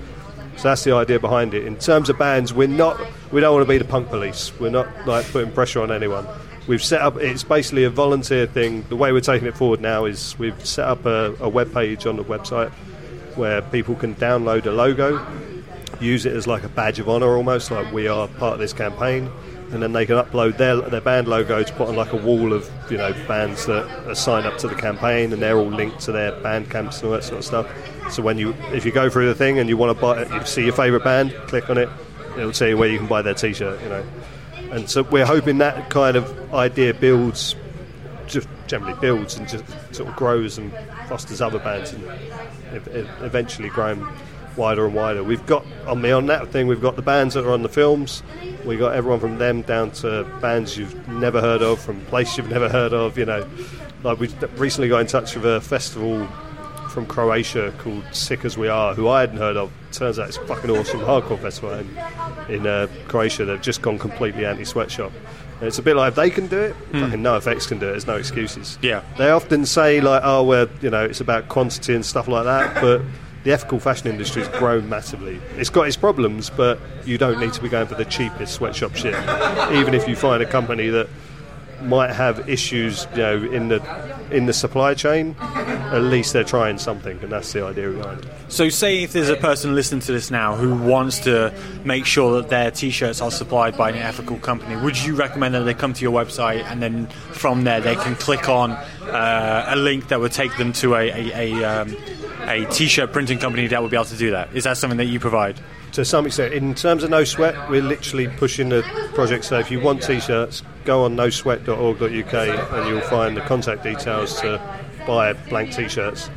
D: So that's the idea behind it. In terms of bands, we're not. We don't want to be the punk police. We're not like putting pressure on anyone. We've set up. It's basically a volunteer thing. The way we're taking it forward now is we've set up a, a web page on the website where people can download a logo, use it as like a badge of honour, almost like we are part of this campaign, and then they can upload their their band logo to put on like a wall of you know bands that are signed up to the campaign, and they're all linked to their band camps and all that sort of stuff. So when you if you go through the thing and you want to buy it, you see your favourite band, click on it, it'll tell you where you can buy their T-shirt. You know, and so we're hoping that kind of idea builds just generally builds and just sort of grows and fosters other bands and ev- ev- eventually growing wider and wider. We've got on the on that thing, we've got the bands that are on the films. We got everyone from them down to bands you've never heard of, from places you've never heard of. You know, like we recently got in touch with a festival from Croatia called Sick as We Are, who I hadn't heard of. Turns out it's fucking awesome hardcore festival in, in uh, Croatia. They've just gone completely anti-sweatshop. And it's a bit like if they can do it, fucking NOFX can do it. There's no excuses.
E: Yeah.
D: They often say like, oh, well, you know, it's about quantity and stuff like that, but the ethical fashion industry has grown massively. It's got its problems, but you don't need to be going for the cheapest sweatshop shit. Even if you find a company that might have issues, you know, in the in the supply chain, at least they're trying something, and that's the idea behind it.
E: So, say if there's a person listening to this now who wants to make sure that their T-shirts are supplied by an ethical company, would you recommend that they come to your website and then from there they can click on uh, a link that would take them to a a, a, um, a T-shirt printing company that would be able to do that? Is that something that you provide?
D: to some extent. In terms of No Sweat, we're literally pushing the project. So if you want t-shirts, go on nosweat.org.uk and you'll find the contact details to buy blank t-shirts.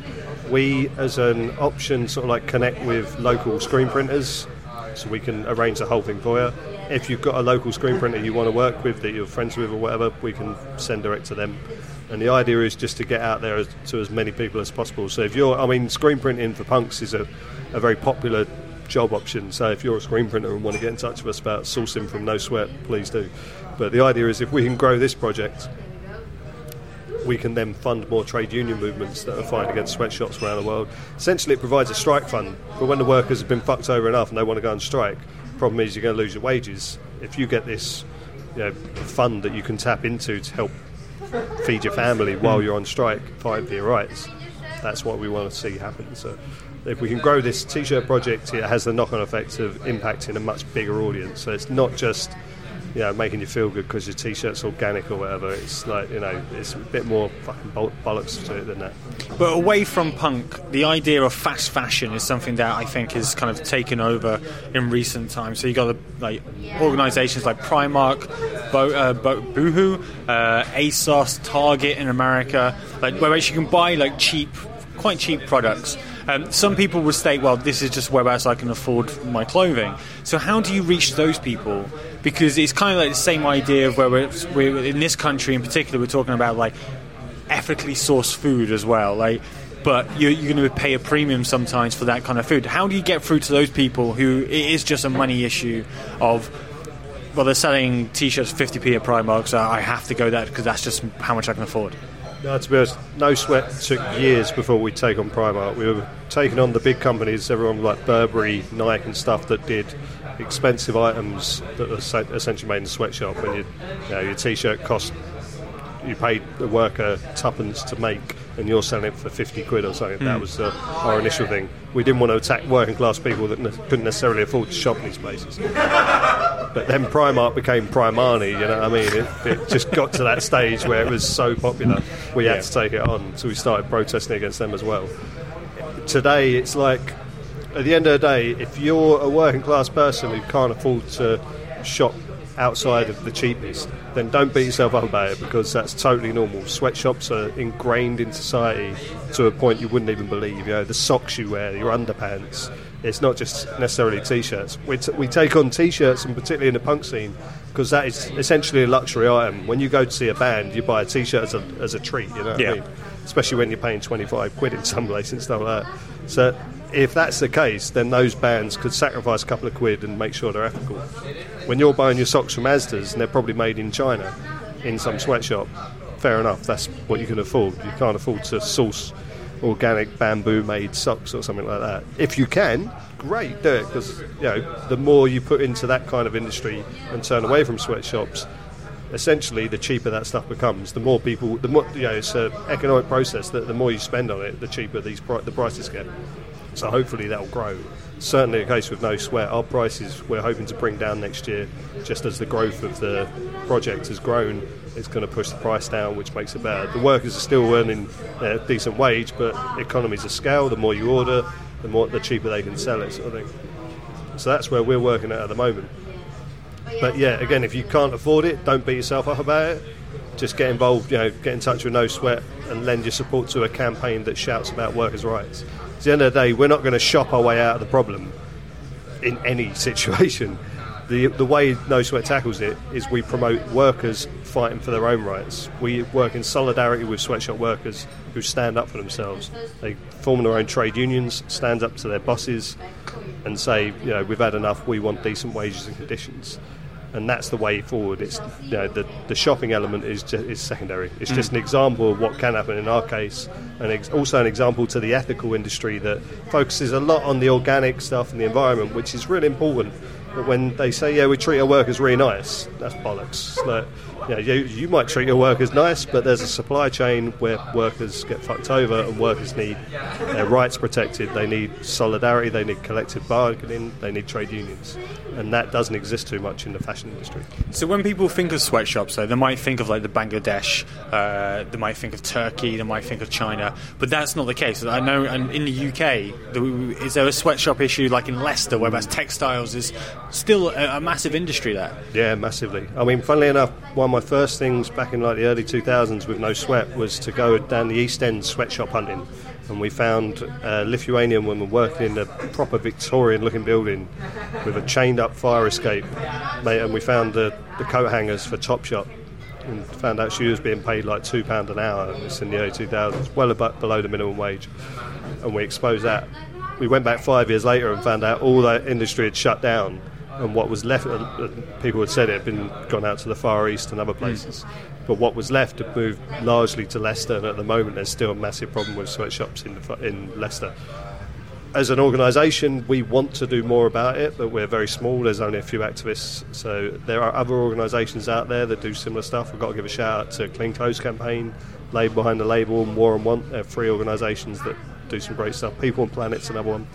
D: We, as an option, sort of like connect with local screen printers, so we can arrange the whole thing for you. If you've got a local screen printer you want to work with that you're friends with or whatever, we can send direct to them. And the idea is just to get out there as, to as many people as possible. So if you're, I mean, screen printing for punks is a, a very popular job option. So if you're a screen printer and want to get in touch with us about sourcing from No Sweat, please do. But the idea is if we can grow this project, we can then fund more trade union movements that are fighting against sweatshops around the world. Essentially, it provides a strike fund. But when the workers have been fucked over enough and they want to go on strike, problem is you're going to lose your wages. If you get this you know, fund that you can tap into to help feed your family while you're on strike, fight for your rights, that's what we want to see happen. So if we can grow this t-shirt project, it has the knock-on effect of impacting a much bigger audience. So it's not just you know making you feel good because your t-shirt's organic or whatever. It's like you know it's a bit more fucking bol- bollocks to it than that.
E: But away from punk, the idea of fast fashion is something that I think has kind of taken over in recent times. So you got like organisations like Primark, Bo, uh, Bo, Boohoo, uh, ASOS, Target in America, like where you can buy like cheap, quite cheap products. Um, some people would state, well, this is just whereabouts I can afford my clothing. So how do you reach those people? Because it's kind of like the same idea of where we're, we're in this country in particular, we're talking about like ethically sourced food as well. Like, but you're, you're going to pay a premium sometimes for that kind of food. How do you get through to those people who it is just a money issue of, well, they're selling t-shirts 50p at Primark, so I have to go there because that's just how much I can afford.
D: No, to be honest, No Sweat took years before we take on Primark. We were taking on the big companies, everyone like Burberry, Nike, and stuff that did expensive items that were essentially made in a sweatshop. And you, you know, your t-shirt cost, you paid the worker tuppence to make, and you're selling it for 50 quid or something. That was uh, our initial thing. We didn't want to attack working class people that ne- couldn't necessarily afford to shop in these places. But then Primark became Primani, you know what I mean? It, it just got to that stage where it was so popular, we had to take it on. So we started protesting against them as well. Today, it's like, at the end of the day, if you're a working class person who can't afford to shop outside of the cheapest, then don't beat yourself up about it because that's totally normal. Sweatshops are ingrained in society to a point you wouldn't even believe. You know, the socks you wear, your underpants. It's not just necessarily t-shirts. We, t- we take on t-shirts, and particularly in the punk scene, because that is essentially a luxury item. When you go to see a band, you buy a t-shirt as a, as a treat. You know what
E: Yeah.
D: I mean? Especially when you're paying 25 quid in some place and stuff like that. So if that's the case, then those bands could sacrifice a couple of quid and make sure they're ethical. When you're buying your socks from Asda's and they're probably made in China, in some sweatshop, fair enough. That's what you can afford. You can't afford to source organic bamboo-made socks or something like that. If you can, great, do it because you know the more you put into that kind of industry and turn away from sweatshops, essentially the cheaper that stuff becomes. The more people, the more you know, it's an economic process that the more you spend on it, the cheaper these the prices get. So hopefully that'll grow. Certainly, a case with no sweat. Our prices we're hoping to bring down next year, just as the growth of the project has grown. It's going to push the price down, which makes it better. The workers are still earning a decent wage, but economies of scale. The more you order, the more the cheaper they can sell it, sort of thing. So that's where we're working at at the moment. But yeah, again, if you can't afford it, don't beat yourself up about it. Just get involved, you know, get in touch with No Sweat and lend your support to a campaign that shouts about workers' rights. At the end of the day, we're not going to shop our way out of the problem in any situation. The, the way No Sweat tackles it is we promote workers fighting for their own rights. We work in solidarity with sweatshop workers who stand up for themselves. They form their own trade unions, stand up to their bosses, and say, you know, we've had enough. We want decent wages and conditions. And that's the way forward. It's you know the, the shopping element is ju- is secondary. It's just an mm. example of what can happen in our case, and ex- also an example to the ethical industry that focuses a lot on the organic stuff and the environment, which is really important. But when they say, yeah, we treat our workers really nice, that's bollocks. Like, you, know, you, you might treat your workers nice, but there's a supply chain where workers get fucked over and workers need their rights protected. They need solidarity, they need collective bargaining, they need trade unions. And that doesn't exist too much in the fashion industry.
E: So when people think of sweatshops, though, they might think of like the Bangladesh, uh, they might think of Turkey, they might think of China, but that's not the case. I know, and in the UK, the- is there a sweatshop issue like in Leicester, whereas textiles is still a, a massive industry there?
D: Yeah, massively. I mean, funnily enough, one of my first things back in like the early 2000s with No Sweat was to go down the East End sweatshop hunting. And we found a Lithuanian woman working in a proper Victorian looking building with a chained up fire escape. And we found the, the coat hangers for Topshop and found out she was being paid like £2 an hour. It's in the early 2000s, well abo- below the minimum wage. And we exposed that. We went back five years later and found out all that industry had shut down and what was left, uh, people had said it had been gone out to the Far East and other places. But what was left had moved largely to Leicester, and at the moment there's still a massive problem with sweatshops in, the, in Leicester. As an organisation, we want to do more about it, but we're very small. There's only a few activists, so there are other organisations out there that do similar stuff. We've got to give a shout out to Clean Clothes Campaign, Labour Behind the Label, and War on Want. They're three organisations that do some great stuff. People and Planet's another one.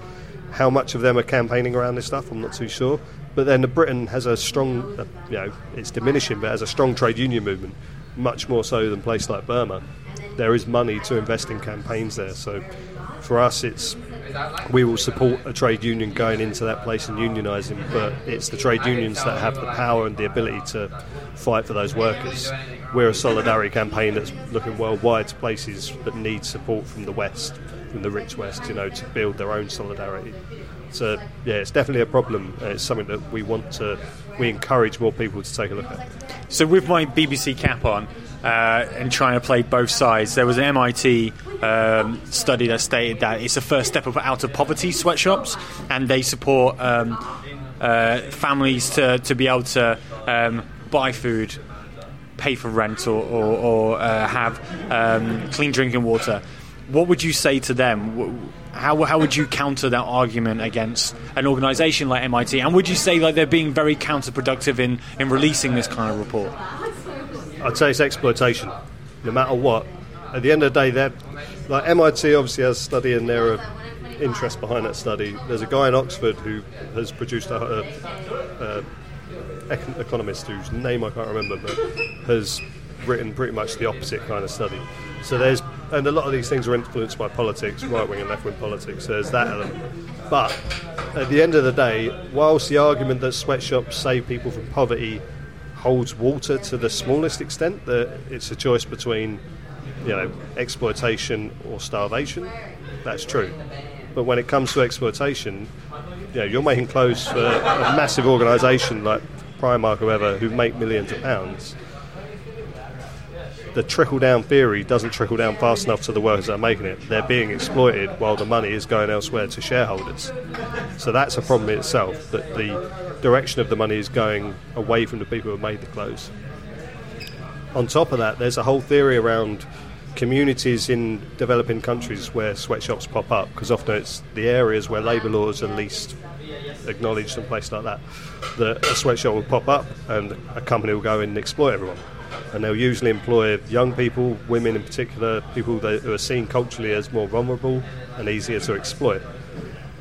D: How much of them are campaigning around this stuff, I'm not too sure. But then Britain has a strong, uh, you know, it's diminishing, but has a strong trade union movement, much more so than places like Burma. There is money to invest in campaigns there. So for us, it's we will support a trade union going into that place and unionising, but it's the trade unions that have the power and the ability to fight for those workers. We're a solidarity campaign that's looking worldwide to places that need support from the West, from the rich West, you know, to build their own solidarity. So yeah, it's definitely a problem. It's something that we want to, we encourage more people to take a look at.
E: So with my BBC cap on uh, and trying to play both sides, there was an MIT um, study that stated that it's the first step of out of poverty sweatshops, and they support um, uh, families to, to be able to um, buy food, pay for rent, or, or, or uh, have um, clean drinking water. What would you say to them? How, how would you counter that argument against an organisation like MIT? And would you say like they're being very counterproductive in, in releasing this kind of report?
D: I'd say it's exploitation, no matter what. At the end of the day, that like MIT obviously has a study and there are interest behind that study. There's a guy in Oxford who has produced a, a, a econ- economist whose name I can't remember, but has written pretty much the opposite kind of study. So there's and a lot of these things are influenced by politics, right wing and left wing politics. There's that element. But at the end of the day, whilst the argument that sweatshops save people from poverty holds water to the smallest extent that it's a choice between you know exploitation or starvation. That's true. But when it comes to exploitation, you know, you're making clothes for a massive organisation like Primark, or whoever, who make millions of pounds. The trickle down theory doesn't trickle down fast enough to the workers that are making it. They're being exploited while the money is going elsewhere to shareholders. So that's a problem in itself, that the direction of the money is going away from the people who have made the clothes. On top of that, there's a whole theory around communities in developing countries where sweatshops pop up, because often it's the areas where labour laws are least acknowledged and places like that, that a sweatshop will pop up and a company will go in and exploit everyone. And they'll usually employ young people, women in particular, people that, who are seen culturally as more vulnerable and easier to exploit.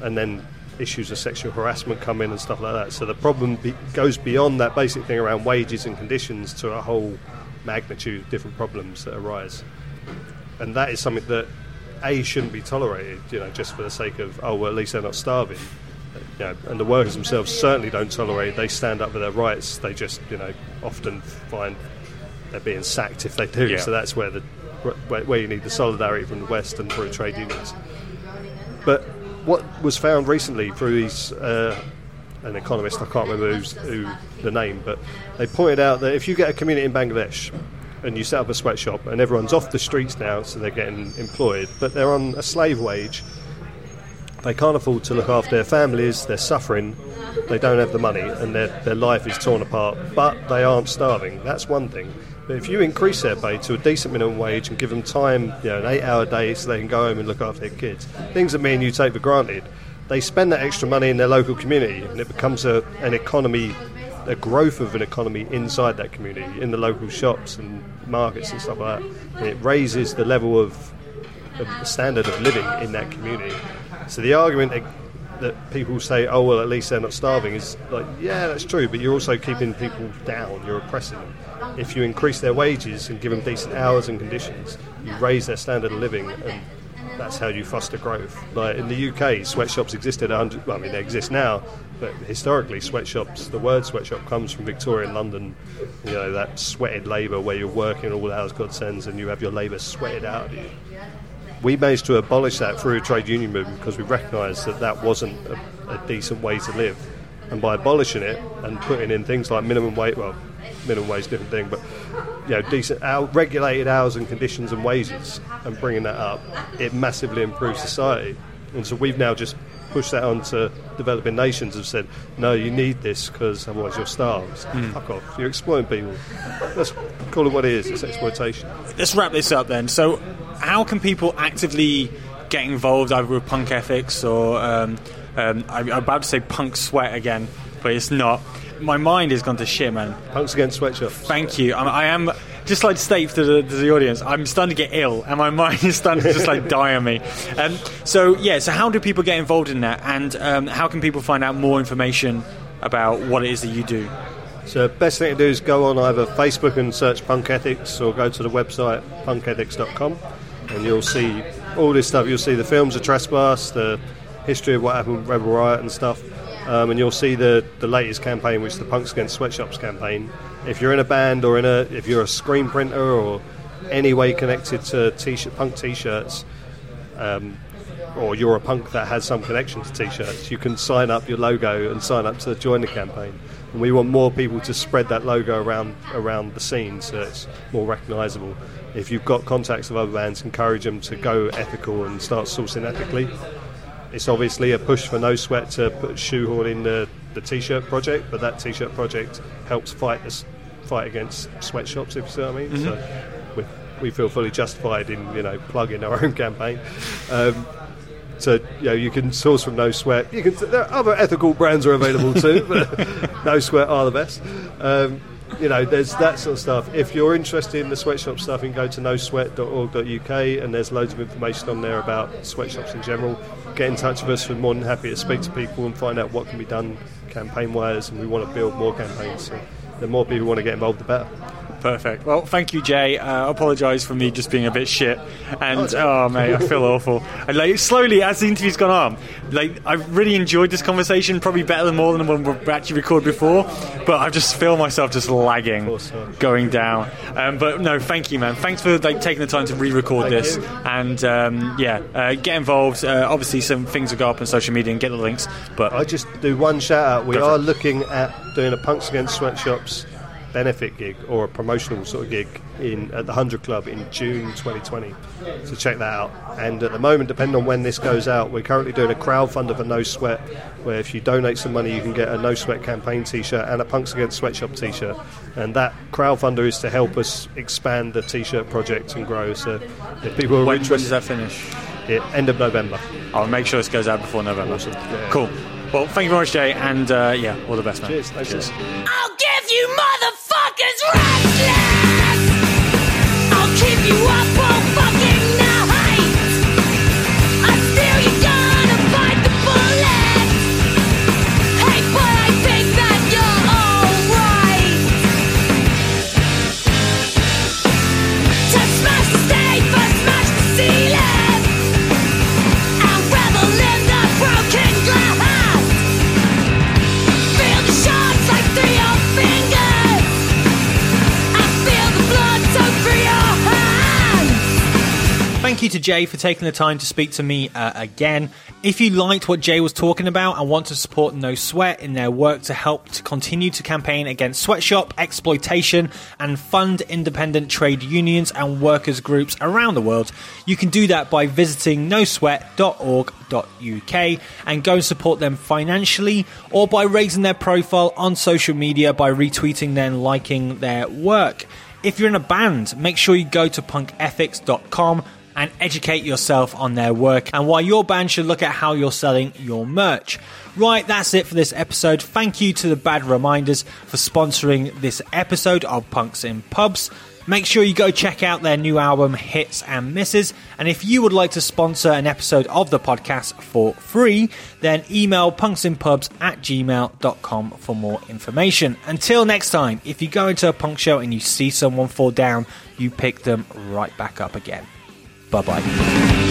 D: And then issues of sexual harassment come in and stuff like that. So the problem be- goes beyond that basic thing around wages and conditions to a whole magnitude of different problems that arise. And that is something that a shouldn't be tolerated, you know, just for the sake of oh well, at least they're not starving. You know, and the workers themselves certainly don't tolerate. They stand up for their rights. They just, you know, often find they're being sacked if they do.
E: Yeah.
D: So that's where the where, where you need the solidarity from the West and through trade unions. But what was found recently through these, uh, an economist, I can't remember who's, who the name, but they pointed out that if you get a community in Bangladesh and you set up a sweatshop and everyone's off the streets now, so they're getting employed, but they're on a slave wage, they can't afford to look after their families, they're suffering, they don't have the money, and their, their life is torn apart, but they aren't starving. That's one thing. But if you increase their pay to a decent minimum wage and give them time, you know, an eight hour day so they can go home and look after their kids, things that me and you take for granted, they spend that extra money in their local community and it becomes a, an economy, a growth of an economy inside that community, in the local shops and markets and stuff like that. And it raises the level of, of the standard of living in that community. So the argument that, people say, oh, well, at least they're not starving is like, yeah, that's true, but you're also keeping people down, you're oppressing them. If you increase their wages and give them decent hours and conditions, you raise their standard of living, and that's how you foster growth. Like in the UK, sweatshops existed 100, well, I mean, they exist now, but historically, sweatshops, the word sweatshop comes from Victorian London, you know, that sweated labour where you're working all the hours God sends and you have your labour sweated out of you we managed to abolish that through a trade union movement because we recognised that that wasn't a, a decent way to live. And by abolishing it and putting in things like minimum wage, well, minimum wage is a different thing, but you know, decent hour, regulated hours and conditions and wages, and bringing that up, it massively improves society. And so we've now just pushed that onto developing nations. Have said, no, you need this because otherwise you're starved. Hmm. Fuck off, you're exploiting people. Let's call it what it is. It's exploitation.
E: let's wrap this up then. So, how can people actively get involved either with punk ethics or um, um, I, I'm about to say punk sweat again, but it's not. My mind has gone to shit, man.
D: Punks against sweatshops.
E: Thank you. I'm, I am just like to state to the, to the audience, I'm starting to get ill, and my mind is starting to just like die on me. Um, so yeah, so how do people get involved in that, and um, how can people find out more information about what it is that you do?
D: So best thing to do is go on either Facebook and search Punk Ethics or go to the website punkethics.com and you'll see all this stuff. You'll see the films of Trespass, the history of what happened with Rebel Riot and stuff. Um, and you'll see the, the latest campaign, which is the Punks Against Sweatshops campaign. If you're in a band or in a if you're a screen printer or any way connected to t-shirt, punk t-shirts, um, or you're a punk that has some connection to t-shirts, you can sign up your logo and sign up to join the campaign. And we want more people to spread that logo around around the scene so it's more recognisable. If you've got contacts of other bands, encourage them to go ethical and start sourcing ethically. It's obviously a push for No Sweat to put shoehorn in the, the t-shirt project, but that t-shirt project helps fight this fight against sweatshops, if you see what I mean. So we, we feel fully justified in you know plugging our own campaign. Um, so you know you can source from No Sweat. You can there are other ethical brands are available too, but No Sweat are the best. Um, you know, there's that sort of stuff. If you're interested in the sweatshop stuff, you can go to nosweat.org.uk and there's loads of information on there about sweatshops in general. Get in touch with us. We're more than happy to speak to people and find out what can be done campaign wise, and we want to build more campaigns. So the more people want to get involved, the better.
E: Perfect. Well, thank you, Jay. Uh, apologise for me just being a bit shit. And oh, mate, I feel awful. And like slowly, as the interview's gone on, like I've really enjoyed this conversation. Probably better than more than the one we actually recorded before. But I just feel myself just lagging, going down. Um, but no, thank you, man. Thanks for like taking the time to re-record
D: Thank
E: this.
D: you.
E: And um, yeah, uh, get involved. Uh, obviously, some things will go up on social media and get the links. But
D: I just do one shout out. We are
E: it.
D: looking at doing a Punks Against Sweatshops benefit gig or a promotional sort of gig in at the Hundred Club in June 2020. So check that out. And at the moment, depending on when this goes out, we're currently doing a crowdfunder for No Sweat, where if you donate some money, you can get a No Sweat campaign T-shirt and a Punks Against Sweatshop T-shirt. And that crowdfunder is to help us expand the T-shirt project and grow. So if people are
E: when, when does that finish?
D: yeah, end of November.
E: I'll make sure this goes out before November.
D: Awesome. Yeah.
E: Cool. Well, thank you very much, Jay, and uh, yeah, all the best, man.
D: Cheers. Thanks.
E: Cheers.
F: I'll give you motherfuckers restless. I'll keep you up all
C: Jay for taking the time to speak to me uh, again. If you liked what Jay was talking about and want to support No Sweat in their work to help to continue to campaign against sweatshop exploitation and fund independent trade unions and workers groups around the world, you can do that by visiting nosweat.org.uk and go and support them financially or by raising their profile on social media by retweeting them, liking their work. If you're in a band, make sure you go to punkethics.com and educate yourself on their work and why your band should look at how you're selling your merch. Right, that's it for this episode. Thank you to the Bad Reminders for sponsoring this episode of Punks in Pubs. Make sure you go check out their new album, Hits and Misses. And if you would like to sponsor an episode of the podcast for free, then email punksinpubs at gmail.com for more information. Until next time, if you go into a punk show and you see someone fall down, you pick them right back up again. Bye bye.